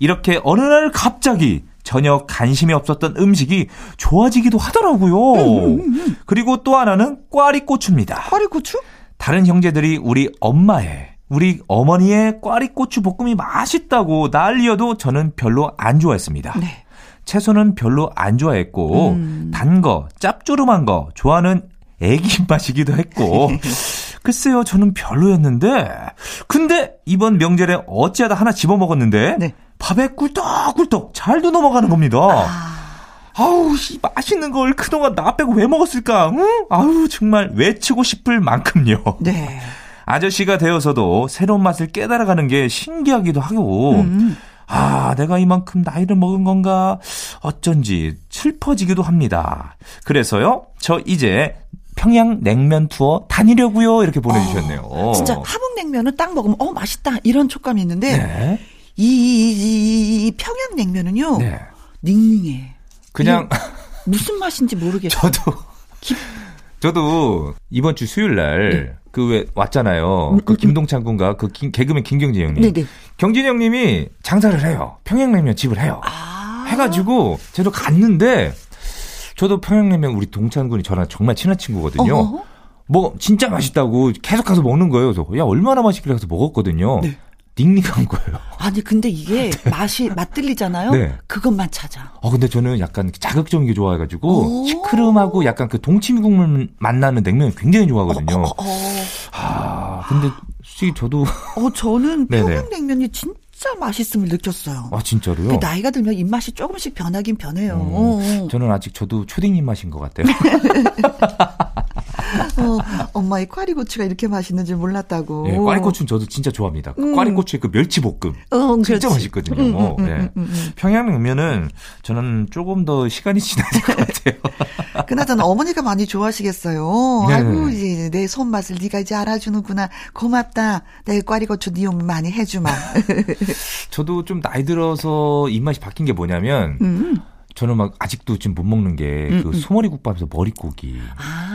이렇게 어느 날 갑자기 전혀 관심이 없었던 음식이 좋아지기도 하더라고요. 음, 음, 음, 음. 그리고 또 하나는 꽈리고추입니다. 꽈리고추? 다른 형제들이 우리 엄마의 우리 어머니의 꽈리고추 볶음이 맛있다고 난리여도 저는 별로 안 좋아했습니다. 네. 채소는 별로 안 좋아했고 음. 단 거 짭조름한 거 좋아하는 애기 (laughs) 맛이기도 했고 (laughs) 글쎄요 저는 별로였는데 근데 이번 명절에 어찌하다 하나 집어 먹었는데 네. 밥에 꿀떡꿀떡 잘도 넘어가는 겁니다. 아... 아우, 이 맛있는 걸 그동안 나 빼고 왜 먹었을까? 응? 아우, 정말 외치고 싶을 만큼요. 네. 아저씨가 되어서도 새로운 맛을 깨달아가는 게 신기하기도 하고, 음. 아, 내가 이만큼 나이를 먹은 건가? 어쩐지 슬퍼지기도 합니다. 그래서요, 저 이제 평양 냉면 투어 다니려고요. 이렇게 보내주셨네요. 어, 진짜 함흥 냉면은 딱 먹으면 어 맛있다 이런 촉감이 있는데 네. 이, 이, 이 평양냉면은요. 네. 닝닝해. 그냥 무슨 맛인지 모르겠어요. (laughs) 저도 저도 이번 주 수요일 날 네. 그왜 왔잖아요. 음, 그 음, 음. 김동찬 군과 그 김, 개그맨 김경진 형님. 네네. 경진 형님이 장사를 해요. 평양냉면 집을 해요. 아~ 해가지고 저도 갔는데 저도 평양냉면 우리 동찬 군이 저랑 정말 친한 친구거든요. 어허. 뭐 진짜 맛있다고 계속 가서 먹는 거예요. 그래서 야 얼마나 맛있길래 가서 먹었거든요. 네. 닝닝한 거예요. 아니 근데 이게 네. 맛이 맛들리잖아요. 네. 그것만 찾아. 어 근데 저는 약간 자극적인 게 좋아해가지고 시크름하고 약간 그 동치미 국물 만나는 냉면 굉장히 좋아하거든요. 어, 어, 어. 아 근데 솔직히 저도 어 저는 (laughs) 평양냉면이 진짜 맛있음을 느꼈어요. 아 진짜로요? 그 나이가 들면 입맛이 조금씩 변하긴 변해요. 음. 저는 아직 저도 초딩 입맛인 것 같아요. (laughs) 어, 엄마의 꽈리고추가 이렇게 맛있는 줄 몰랐다고. 네, 꽈리고추는 저도 진짜 좋아합니다. 그 음. 꽈리고추의 그 멸치볶음. 어, 진짜 그렇지. 맛있거든요. 음, 음, 음 네. 음, 음, 평양냉면은 저는 조금 더 시간이 지나야 될것 같아요. (laughs) 그나저나 어머니가 많이 좋아하시겠어요. 네. 아이고, 이제 내 손맛을 네가 이제 알아주는구나. 고맙다. 내 꽈리고추 니용 네 많이 해주마. (laughs) 저도 좀 나이 들어서 입맛이 바뀐 게 뭐냐면, 저는 막 아직도 지금 못 먹는 게그 소머리 국밥에서 머릿고기. 아.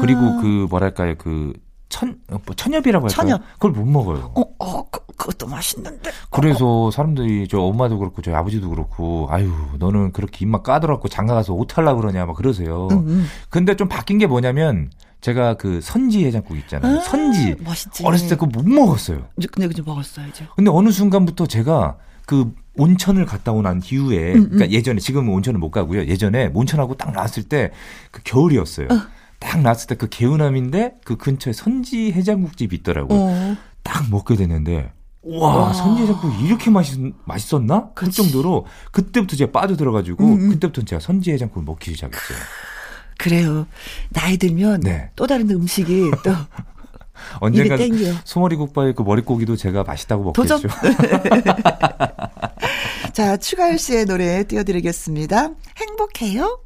그리고 그 뭐랄까요 그 천, 뭐 천엽이라고 할까요? 천엽. 그걸 못 먹어요. 어, 어, 그, 그것도 맛있는데. 그래서 사람들이 저 엄마도 그렇고 저희 아버지도 그렇고 아유 너는 그렇게 입맛 까다롭고 장가 가서 옷 할라 그러냐 막 그러세요. 음, 음. 근데 좀 바뀐 게 뭐냐면 제가 그 선지 해장국 있잖아요. 아, 선지. 맛있지. 어렸을 때 그거 못 먹었어요. 이제 근데 그냥 먹었어요 이제. 근데 어느 순간부터 제가 그 온천을 갔다 오난 이후에 음, 음. 그러니까 예전에 지금은 온천을 못 가고요. 예전에 온천하고 딱 나왔을 때 그 겨울이었어요. 어. 딱 나왔을 때 그 개운함인데 그 근처에 선지 해장국집이 있더라고요. 어. 딱 먹게 됐는데 와, 선지 해장국 이렇게 맛있, 맛있었나? 그 정도로 그때부터 제가 빠져들어가지고 음, 음. 그때부터 제가 선지 해장국을 먹기 시작했어요. 그래요. 나이 들면 네. 또 다른 음식이 또 (laughs) 언젠가 소머리 국밥의 그 머릿고기도 제가 맛있다고 먹겠죠. 도전. (laughs) (laughs) 자, 추가열 씨의 노래 띄워드리겠습니다. 행복해요?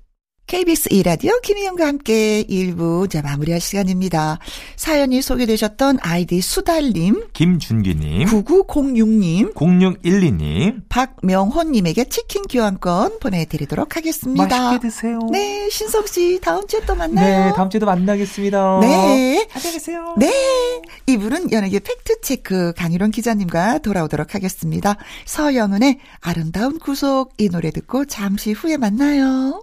KBS 2라디오 김희영과 함께 1부 자 마무리할 시간입니다. 사연이 소개되셨던 아이디 수달님, 김준기님, 9906님, 0612님, 박명호님에게 치킨 교환권 보내드리도록 하겠습니다. 맛있게 드세요. 네, 신성 씨 다음 주에 또 만나요. 네, 다음 주에도 만나겠습니다. 네, 안녕히 계세요. 네, 이분은 연예계 팩트 체크 강유론 기자님과 돌아오도록 하겠습니다. 서영은의 아름다운 구속 이 노래 듣고 잠시 후에 만나요.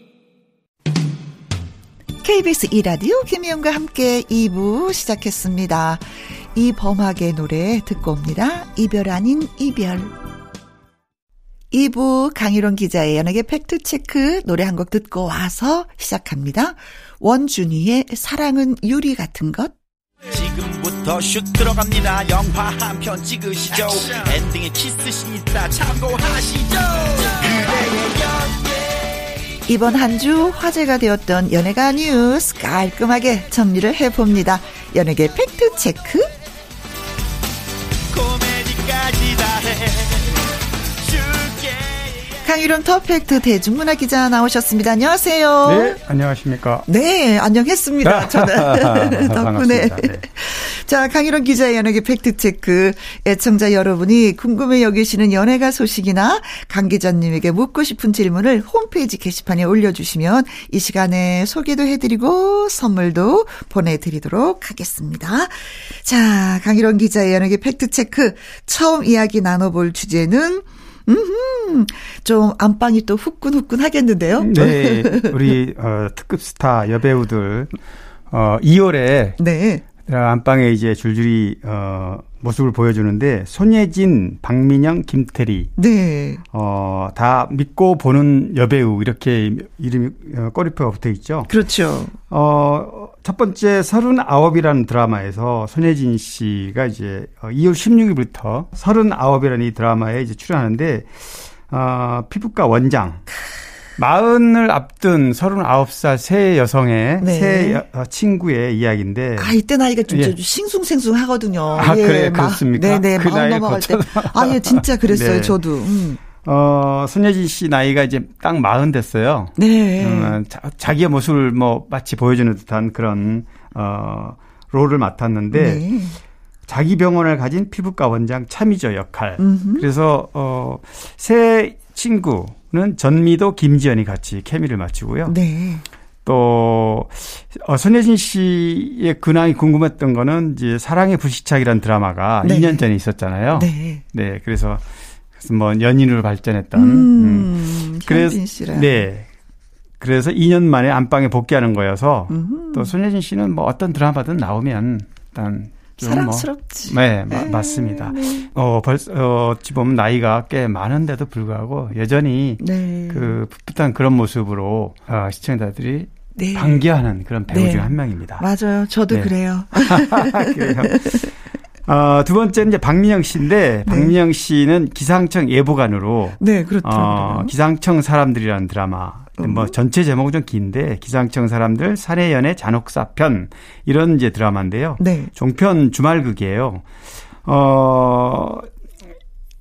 KBS 이라디오 김희영과 함께 2부 시작했습니다. 이범학의 노래 듣고 옵니다. 이별 아닌 이별. 2부 강희론 기자의 연예계 팩트체크 노래 한 곡 듣고 와서 시작합니다. 원준이의 사랑은 유리 같은 것. 지금부터 슛 들어갑니다. 영화 한 편 찍으시죠. 액션. 엔딩에 키스신 있다 참고하시죠. 이번 한 주 화제가 되었던 연예가 뉴스 깔끔하게 정리를 해봅니다. 연예계 팩트 체크. 강일홍 더팩트 대중문화 기자 나오셨습니다. 안녕하세요. 네, 안녕하십니까. 네, 안녕했습니다. (laughs) 저는 덕분에. 네. (laughs) 자, 강일홍 기자의 연예계 팩트체크. 애청자 여러분이 궁금해 여기시는 연예가 소식이나 강 기자님에게 묻고 싶은 질문을 홈페이지 게시판에 올려주시면 이 시간에 소개도 해드리고 선물도 보내드리도록 하겠습니다. 자, 강유론 기자의 연예계 팩트체크. 처음 이야기 나눠볼 주제는 음, 좀 안방이 또 후끈후끈 하겠는데요. 네, (laughs) 우리 어, 특급 스타 여배우들 어 2월에 네. 안방에 이제 줄줄이 어 모습을 보여주는데 손예진, 박민영, 김태리, 네, 어다 믿고 보는 여배우 이렇게 이름이 어, 꼬리표가 붙어 있죠. 그렇죠. 어첫 번째 서른아홉이라는 드라마에서 손예진 씨가 이제 2월 어, 16일부터 서른아홉이라는 이 드라마에 이제 출연하는데 어 피부과 원장. 마흔을 앞둔 39살 새 여성의 네. 새 어, 친구의 이야기인데. 아, 이때 나이가 좀 예. 싱숭생숭 하거든요. 아, 예, 그래, 그렇습니까? 네네, 그 마흔 넘어갈 때. 아, 예, 진짜 그랬어요, (laughs) 네. 저도. 음. 어, 손예진 씨 나이가 이제 딱 마흔 됐어요. 네. 음, 자, 기의 모습을 뭐 마치 보여주는 듯한 그런, 어, 롤을 맡았는데. 네. 자기 병원을 가진 피부과 원장 참이죠 역할. 음흠. 그래서 어 새 친구 는 전미도 김지연이 같이 케미를 맞추고요. 네. 또 어, 손예진 씨의 근황이 궁금했던 거는 이제 사랑의 불시착이라는 드라마가 네. 2년 전에 있었잖아요. 네. 네. 그래서 뭐 연인으로 발전했던. 음, 음. 그래서 네. 그래서 2년 만에 안방에 복귀하는 거여서 음흠. 또 손예진 씨는 뭐 어떤 드라마든 나오면 일단 뭐 사랑스럽지. 뭐, 네, 마, 네, 맞습니다. 네. 어, 벌써, 어, 어찌 보면 나이가 꽤 많은데도 불구하고 여전히 네. 그 풋풋한 그런 모습으로 어, 시청자들이 네. 반겨하는 그런 배우 네. 중한 명입니다. 맞아요. 저도 네. 그래요. (laughs) 그래요. 어, 두 번째는 이제 박민영 씨인데, 네. 박민영 씨는 기상청 예보관으로. 네, 그렇죠. 어, 기상청 사람들이라는 드라마 뭐 전체 제목은 좀 긴데 기상청 사람들 사내연애 잔혹사편 이런 이제 드라마인데요. 네. 종편 주말극이에요. 어,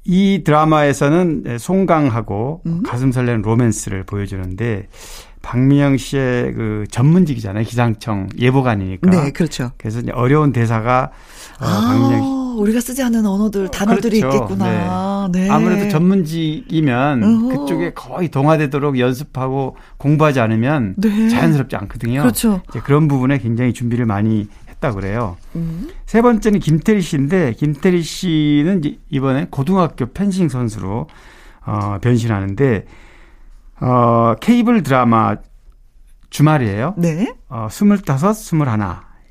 이 드라마에서는 송강하고 음. 가슴 설레는 로맨스를 보여주는데 박민영 씨의 그 전문직이잖아요. 기상청 예보관이니까. 네, 그렇죠. 그래서 어려운 대사가 어, 아, 박민영 우리가 쓰지 않는 언어들, 단어들이 그렇죠. 있겠구나. 네. 네. 아무래도 전문직이면 어허. 그쪽에 거의 동화되도록 연습하고 공부하지 않으면 네. 자연스럽지 않거든요. 그렇죠. 그런 부분에 굉장히 준비를 많이 했다 그래요. 음. 세 번째는 김태리 씨인데 김태리 씨는 이번에 고등학교 펜싱 선수로 어, 변신하는데 어, 케이블 드라마 주말이에요. 네. 어, 25, 21.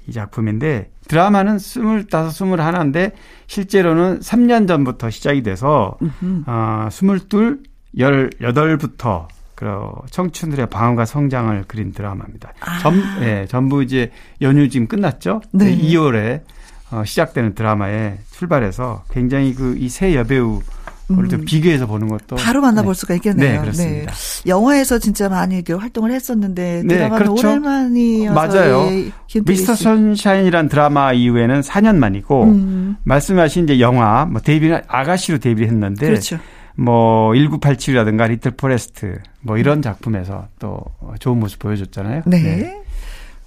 이 작품인데 드라마는 25, 21인데 실제로는 3년 전부터 시작이 돼서 어, 22, 18부터 그 청춘들의 방황과 성장을 그린 드라마입니다. 아. 전, 예, 전부 이제 연휴 지금 끝났죠? 네. 2월에 어, 시작되는 드라마에 출발해서 굉장히 그이새 여배우 그걸 좀 음. 비교해서 보는 것도 바로 만나볼 네. 수가 있겠네요. 네, 그렇습니다. 네. 영화에서 진짜 많이 그 활동을 했었는데 네, 드라마는 네, 그렇죠. 오랜만이어서 맞아요. 미스터 선샤인이란 드라마 이후에는 4년 만이고 음. 말씀하신 이제 영화 뭐 데뷔는 아가씨로 데뷔했는데 그렇죠. 뭐 1987이라든가 리틀 포레스트 뭐 이런 작품에서 또 좋은 모습 보여줬잖아요. 네.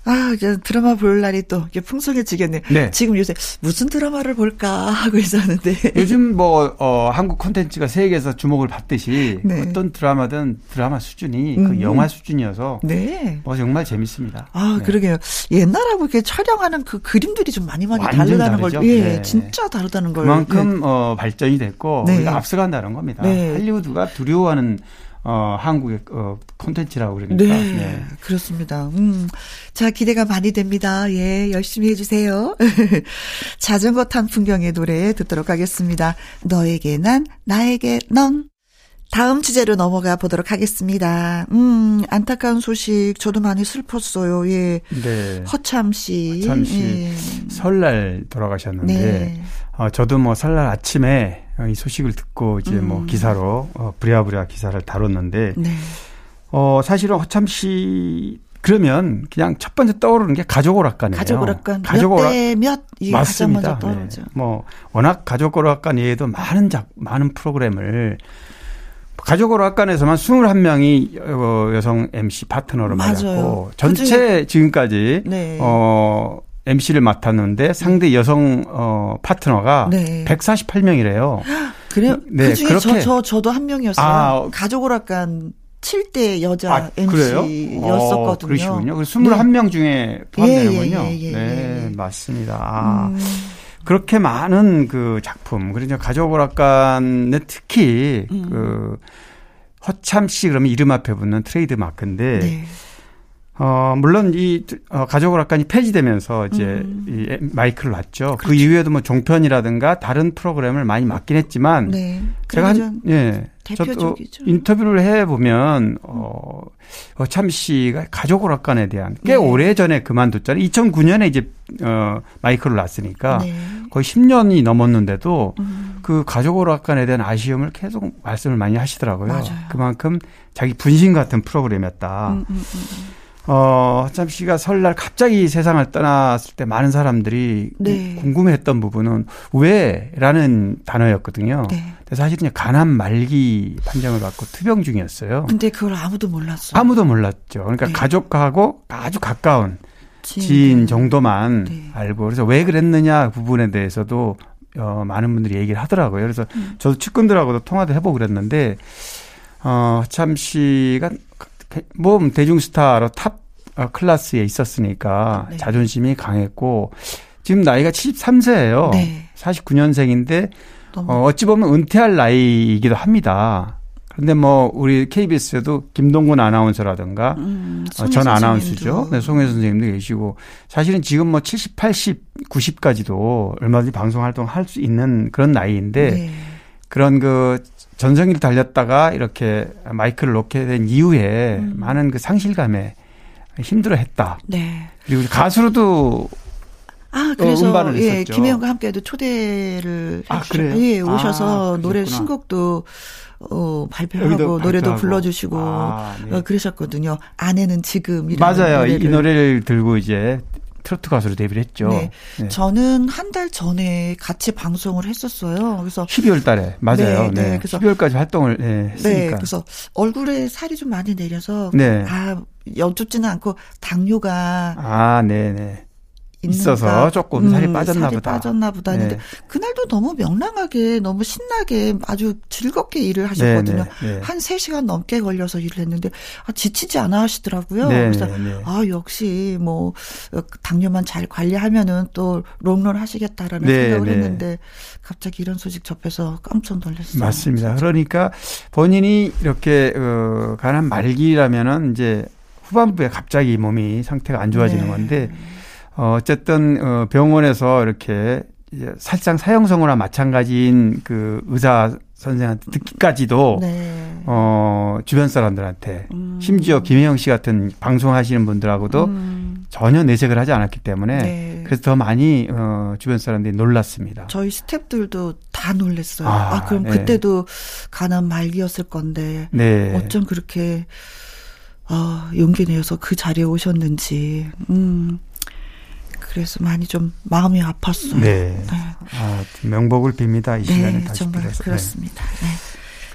네. 아, 이제 드라마 볼 날이 또 풍성해지겠네. 네. 지금 요새 무슨 드라마를 볼까 하고 있었는데. (laughs) 요즘 뭐, 어, 한국 콘텐츠가 세계에서 주목을 받듯이 네. 어떤 드라마든 드라마 수준이 그 음. 그 영화 수준이어서. 네. 뭐 정말 재밌습니다. 아, 네. 그러게요. 옛날하고 이렇게 촬영하는 그 그림들이 좀 많이 많이 다르다는 다르죠? 걸. 예, 네. 진짜 다르다는 걸. 그만큼, 예. 어, 발전이 됐고. 네. 우리가 앞서간다는 겁니다. 네. 할리우드가 두려워하는 어, 한국의 어, 콘텐츠라고 그러니까. 네, 네, 그렇습니다. 음. 자, 기대가 많이 됩니다. 예, 열심히 해주세요. (laughs) 자전거 탄 풍경의 노래 듣도록 하겠습니다. 너에게 난, 나에게 넌. 다음 주제로 넘어가 보도록 하겠습니다. 음, 안타까운 소식 저도 많이 슬펐어요. 예. 네. 허참 씨. 허참 씨. 예. 설날 돌아가셨는데 네. 어, 저도 뭐 설날 아침에 이 소식을 듣고 이제 뭐 음. 뭐 기사로 어, 부랴부랴 기사를 다뤘는데 네. 어, 사실은 허참 씨 그러면 그냥 첫 번째 떠오르는 게 가족 오락관이에요. 가족 오락관. 가족 오락 몇 맞습니다. 네. 뭐 워낙 가족 오락관 외에도 많은 작 많은 프로그램을 가족 오락관에서만 21명이 어, 여성 MC 파트너로 맞았고 전체 지금까지 네. 어 MC를 맡았는데 상대 여성 어 파트너가 네. 148명이래요. (gasps) 그래요? 네, 그중에 그렇게 저, 저 저 도 한 명이었어요. 아, 가족 오락관 7대 여자 아, MC였었거든요. 어, 그러시군요. 21명 네. 중에 포함되는군요. 예, 예, 예, 예, 네, 맞습니다. 아. 음. 그렇게 많은 그 작품, 그러니까 가족 오락관에 특히 음. 그 허참 씨 그러면 이름 앞에 붙는 트레이드 마크인데 네. 어, 물론 이 어, 가족 오락관이 폐지되면서 이제 음. 이 마이크를 놨죠. 그 그렇죠. 그 이후에도 뭐 종편이라든가 다른 프로그램을 많이 맡긴 했지만 네. 제가 한 예. 저도 인터뷰를 해 보면 어, 어참 씨가 가족 오락관에 대한 꽤 네. 오래 전에 그만뒀잖아요. 2009년에 이제 어 마이크를 놨으니까 네. 거의 10년이 넘었는데도 음. 그 가족 오락관에 대한 아쉬움을 계속 말씀을 많이 하시더라고요. 맞아요. 그만큼 자기 분신 같은 프로그램이었다. 음, 음, 음. 음. 어, 허참 씨가 설날 갑자기 세상을 떠났을 때 많은 사람들이 네. 궁금해했던 부분은 왜라는 단어였거든요. 네. 근데 사실은 가난 말기 판정을 받고 투병 중이었어요. 근데 그걸 아무도 몰랐어요. 아무도 몰랐죠. 그러니까 네. 가족하고 아주 가까운 지인, 지인 정도만 네. 알고 그래서 왜 그랬느냐 부분에 대해서도 어, 많은 분들이 얘기를 하더라고요. 그래서 음. 저도 측근들하고도 통화도 해보고 그랬는데 허참 씨가 뭐 대중스타로 탑 어, 클래스에 있었으니까 네. 자존심이 강했고 지금 나이가 73세예요. 네. 49년생인데 어, 어찌 보면 은퇴할 나이이기도 합니다. 그런데 뭐 우리 KBS에도 김동건 아나운서라든가 음, 어, 전 아나운서죠. 네, 송해 선생님도 계시고 사실은 지금 뭐 70, 80, 90까지도 얼마든지 방송 활동할 수 있는 그런 나이인데 네. 그런 그 전성기를 달렸다가 이렇게 마이크를 놓게 된 이후에 음. 많은 그 상실감에 힘들어했다. 네. 그리고 가수로도 아, 그래서 예, 김혜영과 함께도 초대를 아, 그래요? 예, 오셔서 아, 노래 신곡도 어, 발표하고 노래도 불러주시고 아, 네. 어, 그러셨거든요. 아내는 지금 맞아요. 노래를. 이 노래를 들고 이제 트로트 가수로 데뷔를 했죠. 네. 네. 저는 한 달 전에 같이 방송을 했었어요. 그래서 12월 달에 맞아요. 네. 네. 네. 그래서 12월까지 활동을 네, 했으니까. 네. 그래서 얼굴에 살이 좀 많이 내려서 네. 아, 여쭙지는 않고 당뇨가 아, 네, 네. 있어서 조금 살이 음, 빠졌나 살이 보다. 빠졌나 보다 했는데 네. 그날도 너무 명랑하게 너무 신나게 아주 즐겁게 일을 하셨거든요. 네, 네, 네. 한 3시간 넘게 걸려서 일을 했는데 아, 지치지 않아 하시더라고요. 네, 그래서 네, 아 역시 뭐 당뇨만 잘 관리하면은 또 롱런 하시겠다라는 생각을 했는데 갑자기 이런 소식 접해서 깜짝 놀랐어요. 맞습니다. 진짜. 그러니까 본인이 이렇게 어, 가난 말기라면은 이제 후반부에 갑자기 몸이 상태가 안 좋아지는 건데 어, 어쨌든 어, 병원에서 이렇게 살짝 사형선고나 마찬가지인 그 의사 선생한테 듣기까지도 네. 어 주변 사람들한테 음. 심지어 김혜영 씨 같은 방송하시는 분들하고도 음. 전혀 내색을 하지 않았기 때문에 네. 그래서 더 많이 어 주변 사람들이 놀랐습니다. 저희 스탭들도 다 놀랐어요. 아, 아 그럼 네. 그때도 가난 말기였을 건데 네. 어쩜 그렇게 어 용기 내어서 그 자리에 오셨는지. 음. 그래서 많이 좀 마음이 아팠어요. 네. 네. 아, 명복을 빕니다. 이 네, 시간에 다시 정말 빌어서. 그렇습니다. 네.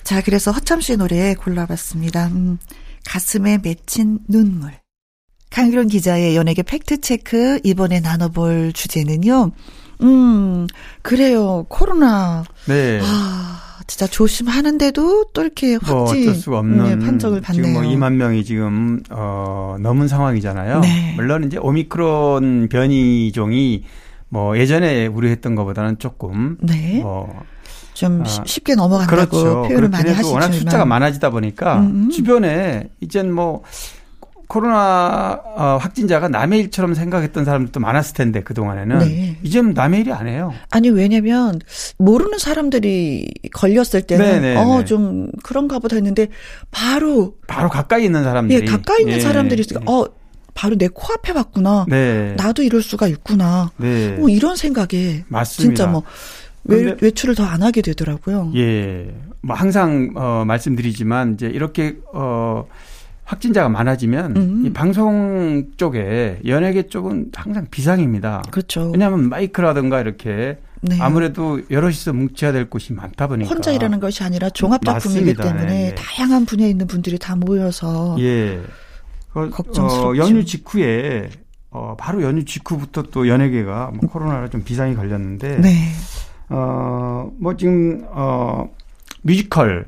자, 그래서 허참 씨 노래 골라봤습니다. 음, 가슴에 맺힌 눈물. 강기론 기자의 연예계 팩트체크 이번에 나눠볼 주제는요. 음, 그래요. 코로나. 네. 아, 진짜 조심하는데도 또 이렇게 뭐 확진 뭐 네, 판정을 받네요. 지금 뭐 2만 명이 지금 어 넘은 상황이잖아요. 네. 물론 이제 오미크론 변이종이 뭐 예전에 우려했던 것보다는 조금 네. 뭐좀 아, 쉽게 넘어간다고 그렇죠. 표현을 많이 하시지만 워낙 숫자가 많아지다 보니까 음음. 주변에 이젠 뭐 코로나 어, 확진자가 남의 일처럼 생각했던 사람들도 많았을 텐데 그 동안에는 네. 이제는 남의 일이 아니에요. 아니 왜냐면 모르는 사람들이 걸렸을 때는 네, 네, 어좀 네. 그런가 보다 했는데 바로 바로 가까이 있는 사람들이 예, 가까이 있는 예, 사람들이 있으니까 예. 어 바로 내 코앞에 봤구나. 네. 나도 이럴 수가 있구나. 네. 뭐 이런 생각에 맞습니다. 진짜 뭐 외, 외출을 더 안 하게 되더라고요. 예. 뭐 항상 어 말씀드리지만 이제 이렇게 어 확진자가 많아지면 음. 이 방송 쪽에 연예계 쪽은 항상 비상입니다. 그렇죠. 왜냐하면 마이크라든가 이렇게 네. 아무래도 여럿이서 뭉쳐야 될 곳이 많다 보니까 혼자 일하는 것이 아니라 종합 작품이기 때문에 네. 다양한 분야에 있는 분들이 다 모여서 예. 그, 걱정스럽죠. 어, 연휴 직후에 어, 바로 연휴 직후부터 또 연예계가 뭐 코로나로 좀 비상이 걸렸는데 네. 어뭐 지금 어 뮤지컬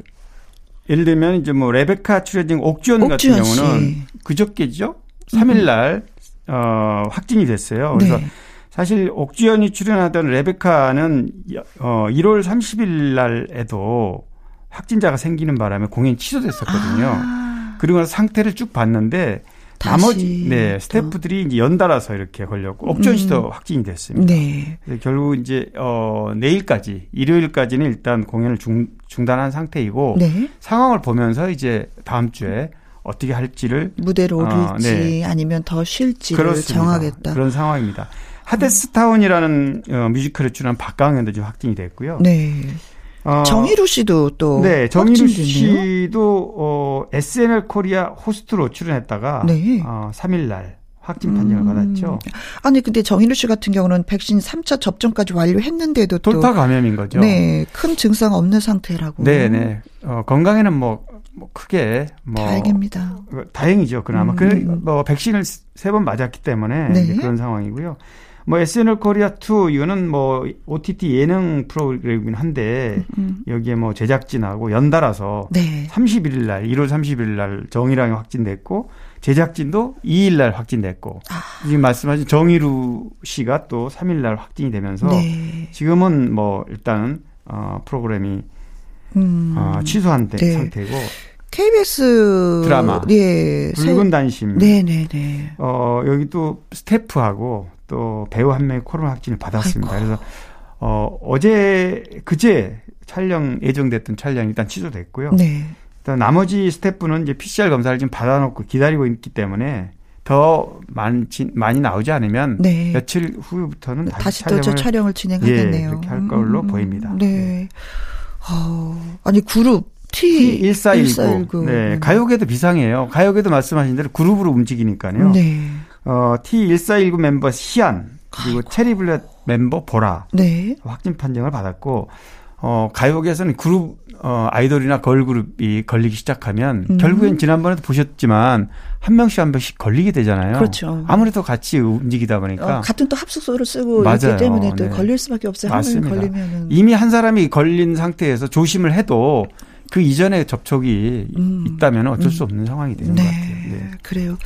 예를 들면 이제 뭐 레베카 출연진 옥주현, 옥주현 같은 경우는 그저께죠. 3일 날 어, 확진이 됐어요. 그래서 네. 사실 옥주현이 출연하던 레베카는 어 1월 30일 날에도 확진자가 생기는 바람에 공연이 취소됐었거든요. 아. 그리고 나서 상태를 쭉 봤는데 나머지 네 스태프들이 이제 연달아서 이렇게 걸렸고 옥주현 씨도 음. 확진이 됐습니다. 네. 결국 이제 어 내일까지 일요일까지는 일단 공연을 중, 중단한 상태이고 네. 상황을 보면서 이제 다음 주에 어떻게 할지를 무대로 어, 올릴지 어, 네. 아니면 더 쉴지를 그렇습니다. 정하겠다. 그런 상황입니다. 하데스타운이라는 어, 뮤지컬에 출연한 박강현도 지금 확진이 됐고요. 네. 어, 정희루 씨도 또 네, 정희루 씨도 어, SNL 코리아 호스트로 출연했다가 네. 어, 3일 날 확진 판정을 음. 받았죠. 아니 근데 정인우 씨 같은 경우는 백신 3차 접종까지 완료했는데도 돌파 감염인 거죠. 네, 큰 증상 없는 상태라고. 네, 네. 어, 건강에는 뭐, 뭐 크게 뭐 다행입니다. 어, 다행이죠. 그나마 음. 그뭐 백신을 세 번 맞았기 때문에 네. 그런 상황이고요. 뭐 SNL 코리아 2 이거는 뭐 OTT 예능 프로그램이긴 한데 음. 여기에 뭐 제작진하고 연달아서 네. 31일 날 1월 31일 날 정의랑이 확진됐고 제작진도 2일 날 확진됐고 아. 지금 말씀하신 정의루 씨가 또 3일 날 확진이 되면서 네. 지금은 뭐 일단은 어 프로그램이 음. 어 취소한 네. 상태고 KBS 드라마 예, 붉은 단심 네네네 네. 어 여기 또 스태프하고 또 배우 한 명이 코로나 확진을 받았습니다. 아이고. 그래서 어 어제 그제 촬영 예정됐던 촬영이 일단 취소됐고요. 네. 일단 나머지 스태프는 이제 PCR 검사를 지금 받아놓고 기다리고 있기 때문에 더 많지 많이 나오지 않으면 네. 며칠 후부터는 다시, 다시 또 촬영을 진행하겠네요. 예, 그렇게 할 걸로 음, 보입니다. 네. 네. 어, 아니 그룹 T 1419. 네. 가요계도 비상이에요. 가요계도 말씀하신 대로 그룹으로 움직이니까요. 네. 어, T1419 멤버 시안 그리고 아이고. 체리블렛 멤버 보라 네. 확진 판정을 받았고 어, 가요계에서는 그룹, 어, 아이돌이나 걸그룹이 걸리기 시작하면 음. 결국엔 지난번에도 보셨지만 한 명씩 한 명씩 걸리게 되잖아요. 그렇죠. 아무래도 같이 움직이다 보니까. 어, 같은 또 합숙소를 쓰고 맞아요. 있기 때문에 또 네. 걸릴 수밖에 없어요. 맞습니다. 걸리면은. 이미 한 사람이 걸린 상태에서 조심을 해도 그 이전에 접촉이 음. 있다면 어쩔 수 음. 없는 음. 상황이 되는 네. 것 같아요. 네. 그래요.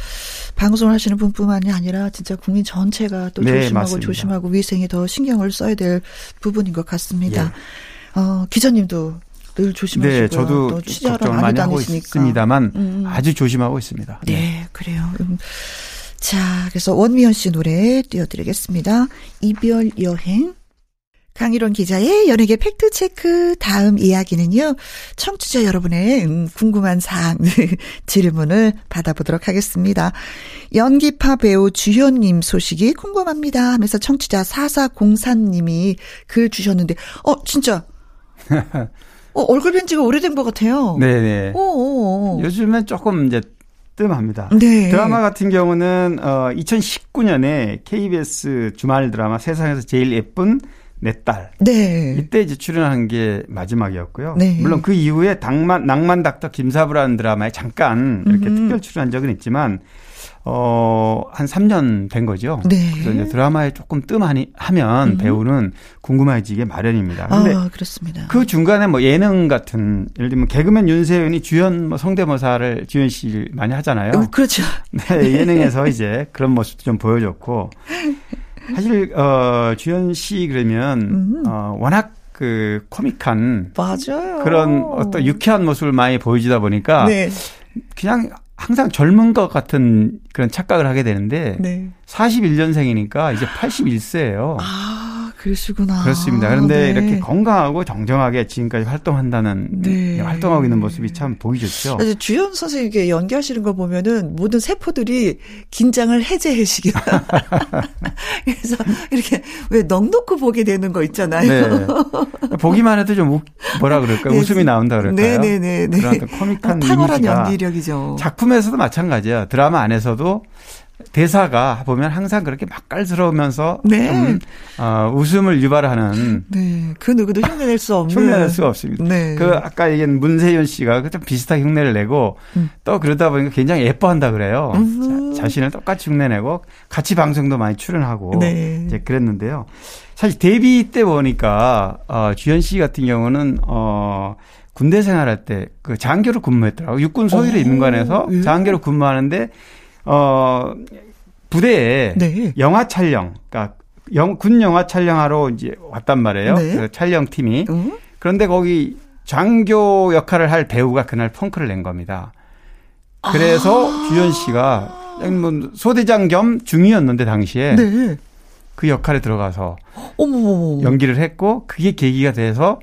방송을 하시는 분뿐만이 아니라 진짜 국민 전체가 또 네, 조심하고 맞습니다. 조심하고 위생에 더 신경을 써야 될 부분인 것 같습니다. 예. 어, 기자님도 늘 조심하시고 네, 저도 걱정을 많이 하고 있습니다만 음. 아주 조심하고 있습니다. 네, 네. 그래요. 음. 자, 그래서 원미연 씨 노래 띄워드리겠습니다. 이별 여행. 강일원 기자의 연예계 팩트체크 다음 이야기는요. 청취자 여러분의 음, 궁금한 사항 (laughs) 질문을 받아보도록 하겠습니다. 연기파 배우 주현님 소식이 궁금합니다 하면서 청취자 4404님이 글 주셨는데 어 진짜 (laughs) 어, 얼굴 뵌 지가 오래된 것 같아요. 네네. 오, 오. 요즘엔 조금 이제 뜸합니다. 네. 드라마 같은 경우는 어 2019년에 KBS 주말 드라마 세상에서 제일 예쁜 내 딸. 네. 이때 이제 출연한 게 마지막이었고요. 네. 물론 그 이후에 낭만, 낭만 닥터 김사부라는 드라마에 잠깐 이렇게 음. 특별 출연한 적은 있지만, 어, 한 3년 된 거죠. 네. 그래서 이제 드라마에 조금 뜸하니, 하면 음. 배우는 궁금해지게 마련입니다. 근데 아, 그렇습니다. 그 중간에 뭐 예능 같은, 예를 들면 개그맨 윤세윤이 주연 뭐 성대모사를 주연 씨 많이 하잖아요. 어, 그렇죠. 네, 예능에서 (laughs) 이제 그런 모습도 좀 보여줬고, 사실 어 주현 씨 그러면 음. 어 워낙 그 코믹한 맞아요. 그런 어떤 유쾌한 모습을 많이 보여주다 보니까 네. 그냥 항상 젊은 것 같은 그런 착각을 하게 되는데 네. 41년생이니까 이제 81세예요. 아. 그러시구나. 그렇습니다. 그런데 네. 이렇게 건강하고 정정하게 지금까지 활동한다는 네. 활동하고 있는 모습이 참 보기 좋죠. 주연 선생님께 연기하시는 거 보면은 모든 세포들이 긴장을 해제해시게. (laughs) 그래서 이렇게 왜 넉넉고 보게 되는 거 있잖아요. 네. 보기만 해도 좀 뭐라 그럴까 네. 웃음이 나온다 그럴까요? 네네네. 그런 코믹한 탁월한 연기력이죠. 작품에서도 마찬가지야. 드라마 안에서도 대사가 보면 항상 그렇게 맛깔스러우면서 네. 좀 어, 웃음을 유발하는 네. 그 누구도 흉내낼 수 없는 흉내낼 수가 없습니다. 네. 그 아까 얘기한 문세윤 씨가 좀 비슷하게 흉내를 내고 음. 또 그러다 보니까 굉장히 예뻐한다 그래요. 자, 신을 똑같이 흉내내고 같이 방송도 많이 출연하고 네. 이제 그랬는데요. 사실 데뷔 때 보니까 어, 주현 씨 같은 경우는 어 군대 생활할 때 그 장교로 근무했더라고 육군 소위를 입문관에서 예. 장교로 근무하는데 어, 부대에 네. 영화 촬영, 그러니까 영, 군 영화 촬영하러 이제 왔단 말이에요. 네. 그 촬영팀이. 음? 그런데 거기 장교 역할을 할 배우가 그날 펑크를 낸 겁니다. 그래서 아~ 주현 씨가 뭐 소대장 겸 중이었는데 당시에 네. 그 역할에 들어가서 어머머머. 연기를 했고 그게 계기가 돼서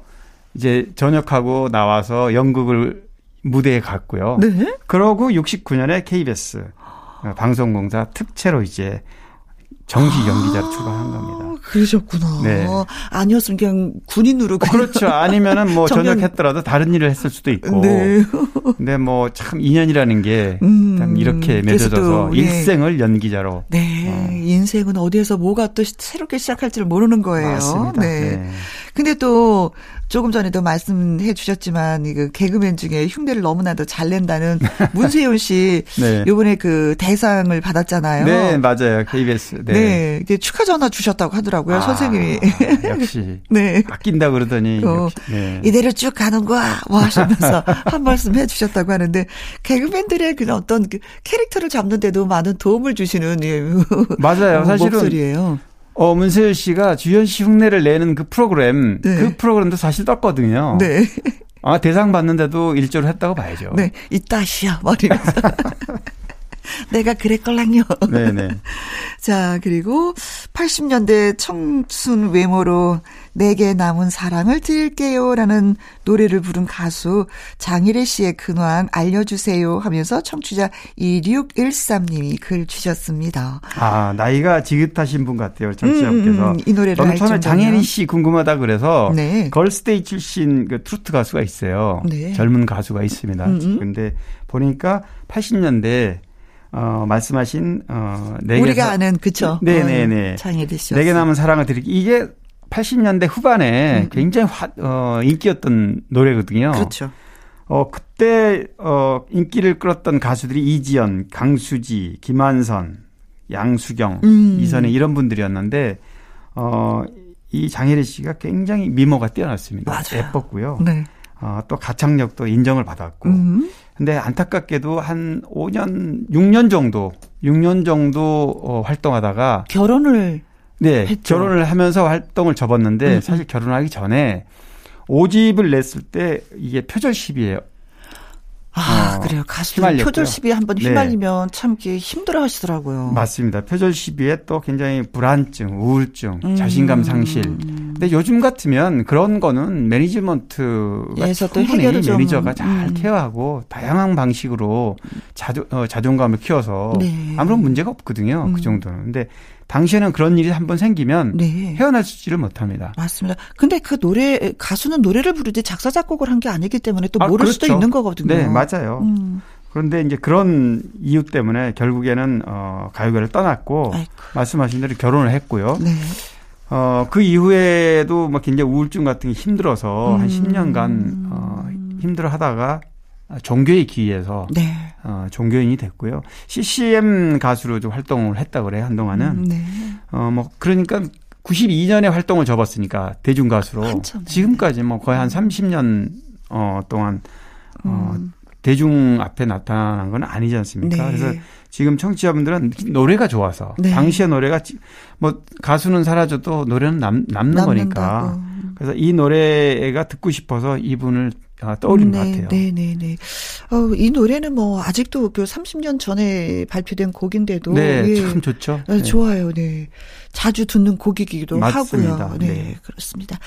이제 전역하고 나와서 연극을 무대에 갔고요. 네? 그러고 69년에 KBS 방송공사 특채로 이제 정식 연기자로 아, 출발한 겁니다. 그러셨구나. 네. 아니었으면 그냥 군인으로 그냥 그렇죠. 아니면은 뭐 정년... 전역했더라도 다른 일을 했을 수도 있고. 네. 근데 뭐 참 인연이라는 게 음, 이렇게 맺어져서 예. 일생을 연기자로. 네. 어. 인생은 어디에서 뭐가 또 새롭게 시작할지를 모르는 거예요. 맞습니다. 네. 네. 근데 또 조금 전에도 말씀해 주셨지만 이그 개그맨 중에 흉내를 너무나도 잘 낸다는 (laughs) 문세윤 씨 네. 요번에 그 대상을 받았잖아요. 네, 맞아요. KBS. 네. 네. 이게 축하 전화 주셨다고 하더라고요. 아, 선생님이. (laughs) 역시. 네. 아낀다 그러더니 어, 네. 이대로 쭉 가는 거야. 뭐 하시면서 (laughs) 한 말씀 해 주셨다고 하는데 개그맨들의 그런 어떤 그 캐릭터를 잡는 데도 많은 도움을 주시는 예, 맞아요. 사실은 목소리예요. 어, 문세일 씨가 주현 씨 흉내를 내는 그 프로그램, 네. 그 프로그램도 사실 떴거든요. 네. 아, 대상 받는데도 일조를 했다고 봐야죠. 네. 이따시야, 말이면서. (laughs) 내가 그랬걸랑요. 네네. (laughs) 자, 그리고 80년대 청순 외모로 내게 남은 사랑을 드릴게요. 라는 노래를 부른 가수 장일혜 씨의 근황 알려주세요 하면서 청취자 2613님이 글 주셨습니다. 아, 나이가 지긋하신 분 같아요. 청취자분께서. 음, 음, 이 노래를 저는 처음에 장혜리 씨 궁금하다 그래서 네. 걸스데이 출신 그 트로트 가수가 있어요. 네. 젊은 가수가 있습니다. 음, 음. 근데 보니까 80년대 어, 말씀하신, 어. 우리가 사... 아는, 그쵸. 네네네. 어, 씨. 내게 남은 사랑을 드리기. 이게 80년대 후반에 음. 굉장히 화, 어, 인기였던 노래거든요. 그렇죠. 어, 그때, 어, 인기를 끌었던 가수들이 이지연, 강수지, 김한선, 양수경, 음. 이선희 이런 분들이었는데, 어, 이 장혜리 씨가 굉장히 미모가 뛰어났습니다. 맞아요. 예뻤고요. 네. 어, 또 가창력도 인정을 받았고. 음. 근데 안타깝게도 한 5년, 6년 정도, 6년 정도 어, 활동하다가 결혼을 네, 했죠. 결혼을 하면서 활동을 접었는데 음. 음. 사실 결혼하기 전에 5집을 냈을 때 이게 표절 시비예요. 아, 어, 그래요. 가수들 표절 시비에 한번 네. 휘말리면 네. 참 힘들어 하시더라고요. 맞습니다. 표절 시비에 또 굉장히 불안증, 우울증, 음. 자신감 상실. 근데 요즘 같으면 그런 거는 매니지먼트가 예, 충분히 매니저가 잘 음. 케어하고 다양한 방식으로 자존, 어, 자존감을 키워서 네. 아무런 문제가 없거든요. 그 음. 그 정도는. 근데 당시에는 그런 일이 한번 생기면 네. 헤어나지를 못합니다. 맞습니다. 근데 그 노래 가수는 노래를 부르지 작사 작곡을 한 게 아니기 때문에 또 아, 모를 그렇죠. 수도 있는 거거든요. 네, 맞아요. 음. 그런데 이제 그런 이유 때문에 결국에는 어 가요계를 떠났고 아이고. 말씀하신 대로 결혼을 했고요. 네. 어, 그 이후에도 막 굉장히 우울증 같은 게 힘들어서 음. 한 10년간 어, 힘들어 하다가 종교에 기해서 네. 어, 종교인이 됐고요. CCM 가수로 좀 활동을 했다 그래요 한동안은. 음, 네. 어뭐 그러니까 92년에 활동을 접었으니까 대중 가수로 지금까지 뭐 거의 한 30년 어 동안 어 음. 대중 앞에 나타난 건 아니지 않습니까? 네. 그래서 지금 청취자분들은 노래가 좋아서 네. 당시의 노래가 뭐 가수는 사라져도 노래는 남, 남는 남는다고. 거니까 그래서 이 노래가 듣고 싶어서 이분을 아, 떠올린 네, 것 같아요. 네, 네, 네. 어, 이 노래는 뭐 아직도 그 30년 전에 발표된 곡인데도 네, 예. 참 좋죠. 네, 좋아요. 네. 자주 듣는 곡이기도 맞습니다. 하고요. 네, 네, 그렇습니다.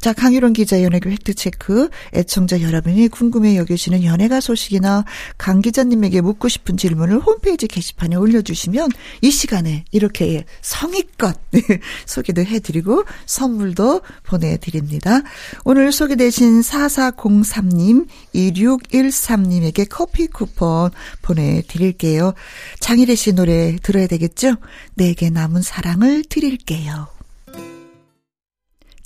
자, 강유론 기자 연예교 획트체크 애청자 여러분이 궁금해 여기시는 연예가 소식이나 강 기자님에게 묻고 싶은 질문을 홈페이지 게시판에 올려주시면 이 시간에 이렇게 성의껏 (laughs) 소개도 해드리고 선물도 보내드립니다. 오늘 소개되신 4403님, 2613님에게 커피 쿠폰 보내드릴게요. 장일혜 씨 노래 들어야 되겠죠? 내게 남은 사랑을 드릴게요.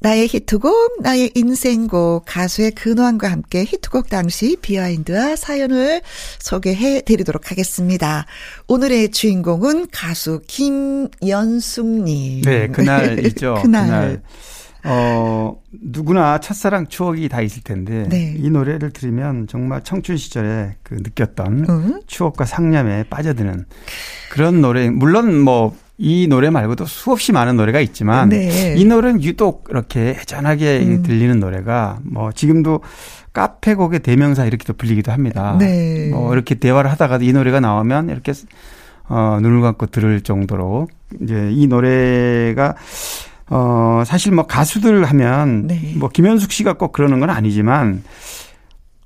나의 히트곡, 나의 인생곡, 가수의 근황과 함께 히트곡 당시 비하인드와 사연을 소개해 드리도록 하겠습니다. 오늘의 주인공은 가수 김연숙님. 네, 그날이죠. (laughs) 그날. 그날. 어, 누구나 첫사랑 추억이 다 있을 텐데, 네. 이 노래를 들으면 정말 청춘 시절에 그 느꼈던 응? 추억과 상념에 빠져드는 그런 노래, 물론 뭐, 이 노래 말고도 수없이 많은 노래가 있지만 네. 이 노래는 유독 이렇게 애잔하게 음. 들리는 노래가 뭐 지금도 카페곡의 대명사 이렇게도 불리기도 합니다. 네. 뭐 이렇게 대화를 하다가도 이 노래가 나오면 이렇게 어 눈을 감고 들을 정도로 이제 이 노래가 어 사실 뭐 가수들 하면 네. 뭐 김현숙 씨가 꼭 그러는 건 아니지만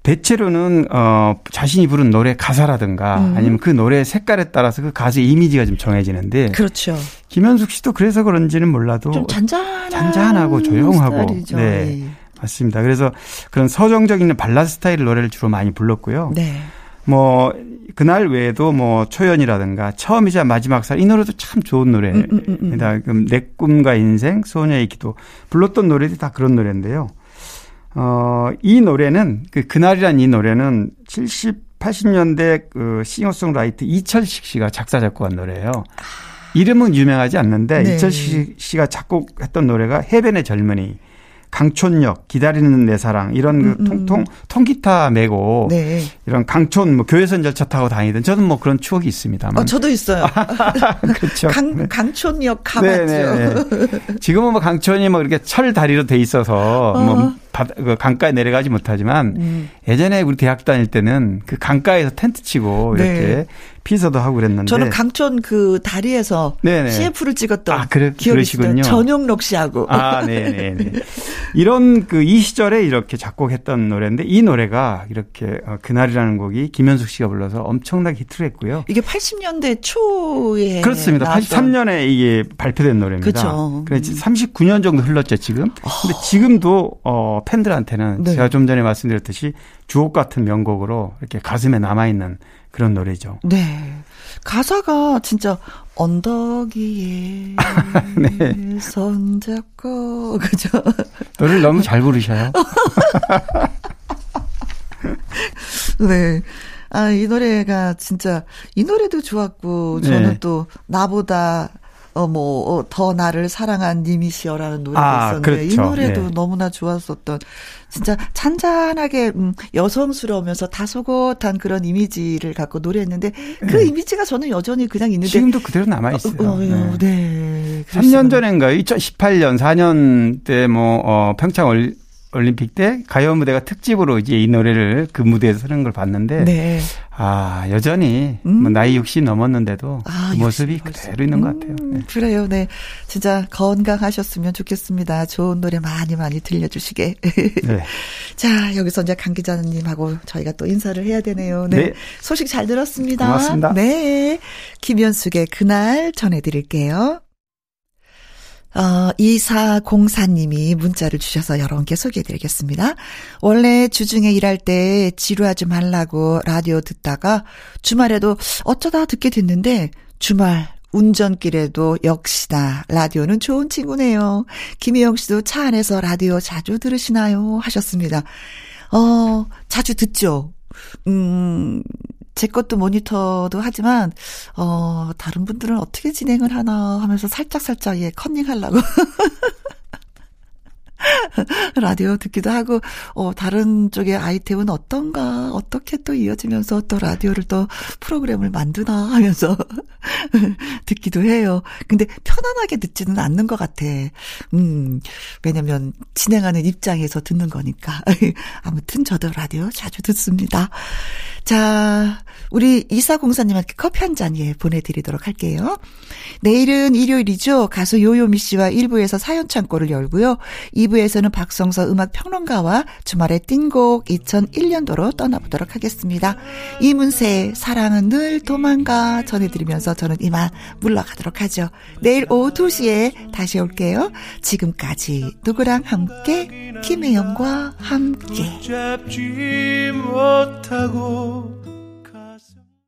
대체로는 어 자신이 부른 노래 가사라든가 음. 아니면 그 노래 색깔에 따라서 그 가수의 이미지가 좀 정해지는데 그렇죠. 김현숙 씨도 그래서 그런지는 몰라도 좀 잔잔한 잔잔하고 조용하고 스타일이죠. 네. 네. 맞습니다. 그래서 그런 서정적인 발라드 스타일 노래를 주로 많이 불렀고요. 네. 뭐 그날 외에도 뭐 초연이라든가 처음이자 마지막 살 이 노래도 참 좋은 노래입니다. 음, 음, 음, 음. 그럼 내 꿈과 인생, 소녀의 기도 불렀던 노래들이 다 그런 노래인데요. 어, 이 노래는 그 그날이란 이 노래는 70, 80년대 그 싱어송라이트 이철식 씨가 작사 작곡한 노래예요. 이름은 유명하지 않는데 네. 이철식 씨가 작곡했던 노래가 해변의 젊은이 강촌역, 기다리는 내 사랑 이런 그 음, 음. 통통 통기타 메고 네. 이런 강촌 뭐 교회선 절차 타고 다니던 저는 뭐 그런 추억이 있습니다만. 어, 저도 있어요. (laughs) 그렇죠. 강, 네. 강촌역 가봤죠. 네, 네, 지금은 뭐 강촌이 뭐 이렇게 철 다리로 돼 있어서 어. 뭐 바다, 그 강가에 내려가지 못하지만 음. 예전에 우리 대학 다닐 때는 그 강가에서 텐트 치고 이렇게 네. 피서도 하고 그랬는데 저는 강촌 그 다리에서 네네. CF를 찍었던 아, 그래, 기억이 있어요. 전용록 씨하고. 아, 네, 네, 네. 이런 그 이 시절에 이렇게 작곡했던 노래인데 이 노래가 이렇게 어, 그날이라는 곡이 김현숙 씨가 불러서 엄청나게 히트를 했고요. 이게 80년대 초에 그렇습니다. 나왔던. 83년에 이게 발표된 노래입니다. 그렇죠. 그래서 39년 정도 흘렀죠, 지금. 근데 지금도 어 팬들한테는 네. 제가 좀 전에 말씀드렸듯이 주옥 같은 명곡으로 이렇게 가슴에 남아 있는 그런 노래죠. 네. 가사가 진짜 언덕 위에 (laughs) 네. 손잡고 그죠? 노래를 너무 잘 부르셔요. (laughs) 네. 아, 이 노래가 진짜, 이 노래도 좋았고, 저는 네. 또, 나보다 어, 뭐, 어, 더 나를 사랑한 님이시여라는 노래가 아, 있었는데, 그렇죠. 이 노래도 네. 너무나 좋았었던, 진짜 잔잔하게, 음, 여성스러우면서 다소곳한 그런 이미지를 갖고 노래했는데, 그 네. 이미지가 저는 여전히 그냥 있는데. 지금도 그대로 남아 있어요. 어, 어, 네. 네. 3년 전인가, 2018년, 4년 때 뭐, 어, 평창 올, 올림픽 때 가요 무대가 특집으로 이제 이 노래를 그 무대에서 하는 걸 봤는데 네. 아 여전히 음. 뭐 나이 60 넘었는데도 아, 그 모습이 그대로 있는 음, 것 같아요. 네. 그래요, 네 진짜 건강하셨으면 좋겠습니다. 좋은 노래 많이 많이 들려주시게. 네. (laughs) 자 여기서 이제 강 기자님하고 저희가 또 인사를 해야 되네요. 네, 네. 소식 잘 들었습니다. 고맙습니다. 네 김현숙의 그날 전해드릴게요. 어, 2404님이 문자를 주셔서 여러분께 소개해드리겠습니다. 원래 주중에 일할 때 지루하지 말라고 라디오 듣다가 주말에도 어쩌다 듣게 됐는데 주말 운전길에도 역시나 라디오는 좋은 친구네요. 김혜영 씨도 차 안에서 라디오 자주 들으시나요? 하셨습니다. 어, 자주 듣죠. 음, 제 것도 모니터도 하지만 어 다른 분들은 어떻게 진행을 하나 하면서 살짝 살짝 예 컨닝하려고 (laughs) 라디오 듣기도 하고, 어, 다른 쪽의 아이템은 어떤가, 어떻게 또 이어지면서 또 라디오를 또 프로그램을 만드나 하면서 (laughs) 듣기도 해요. 근데 편안하게 듣지는 않는 것 같아. 음, 왜냐면 진행하는 입장에서 듣는 거니까. (laughs) 아무튼 저도 라디오 자주 듣습니다. 자, 우리 이사공사님한테 커피 한 잔 예, 보내드리도록 할게요. 내일은 일요일이죠. 가수 요요미 씨와 1부에서 사연 창고를 열고요. 2부에서는 박성서 음악 평론가와 주말의 띵곡 2001년도로 떠나보도록 하겠습니다. 이문세 사랑은 늘 도망가 전해드리면서 저는 이만 물러가도록 하죠. 내일 오후 2시에 다시 올게요. 지금까지 누구랑 함께 김혜영과 함께.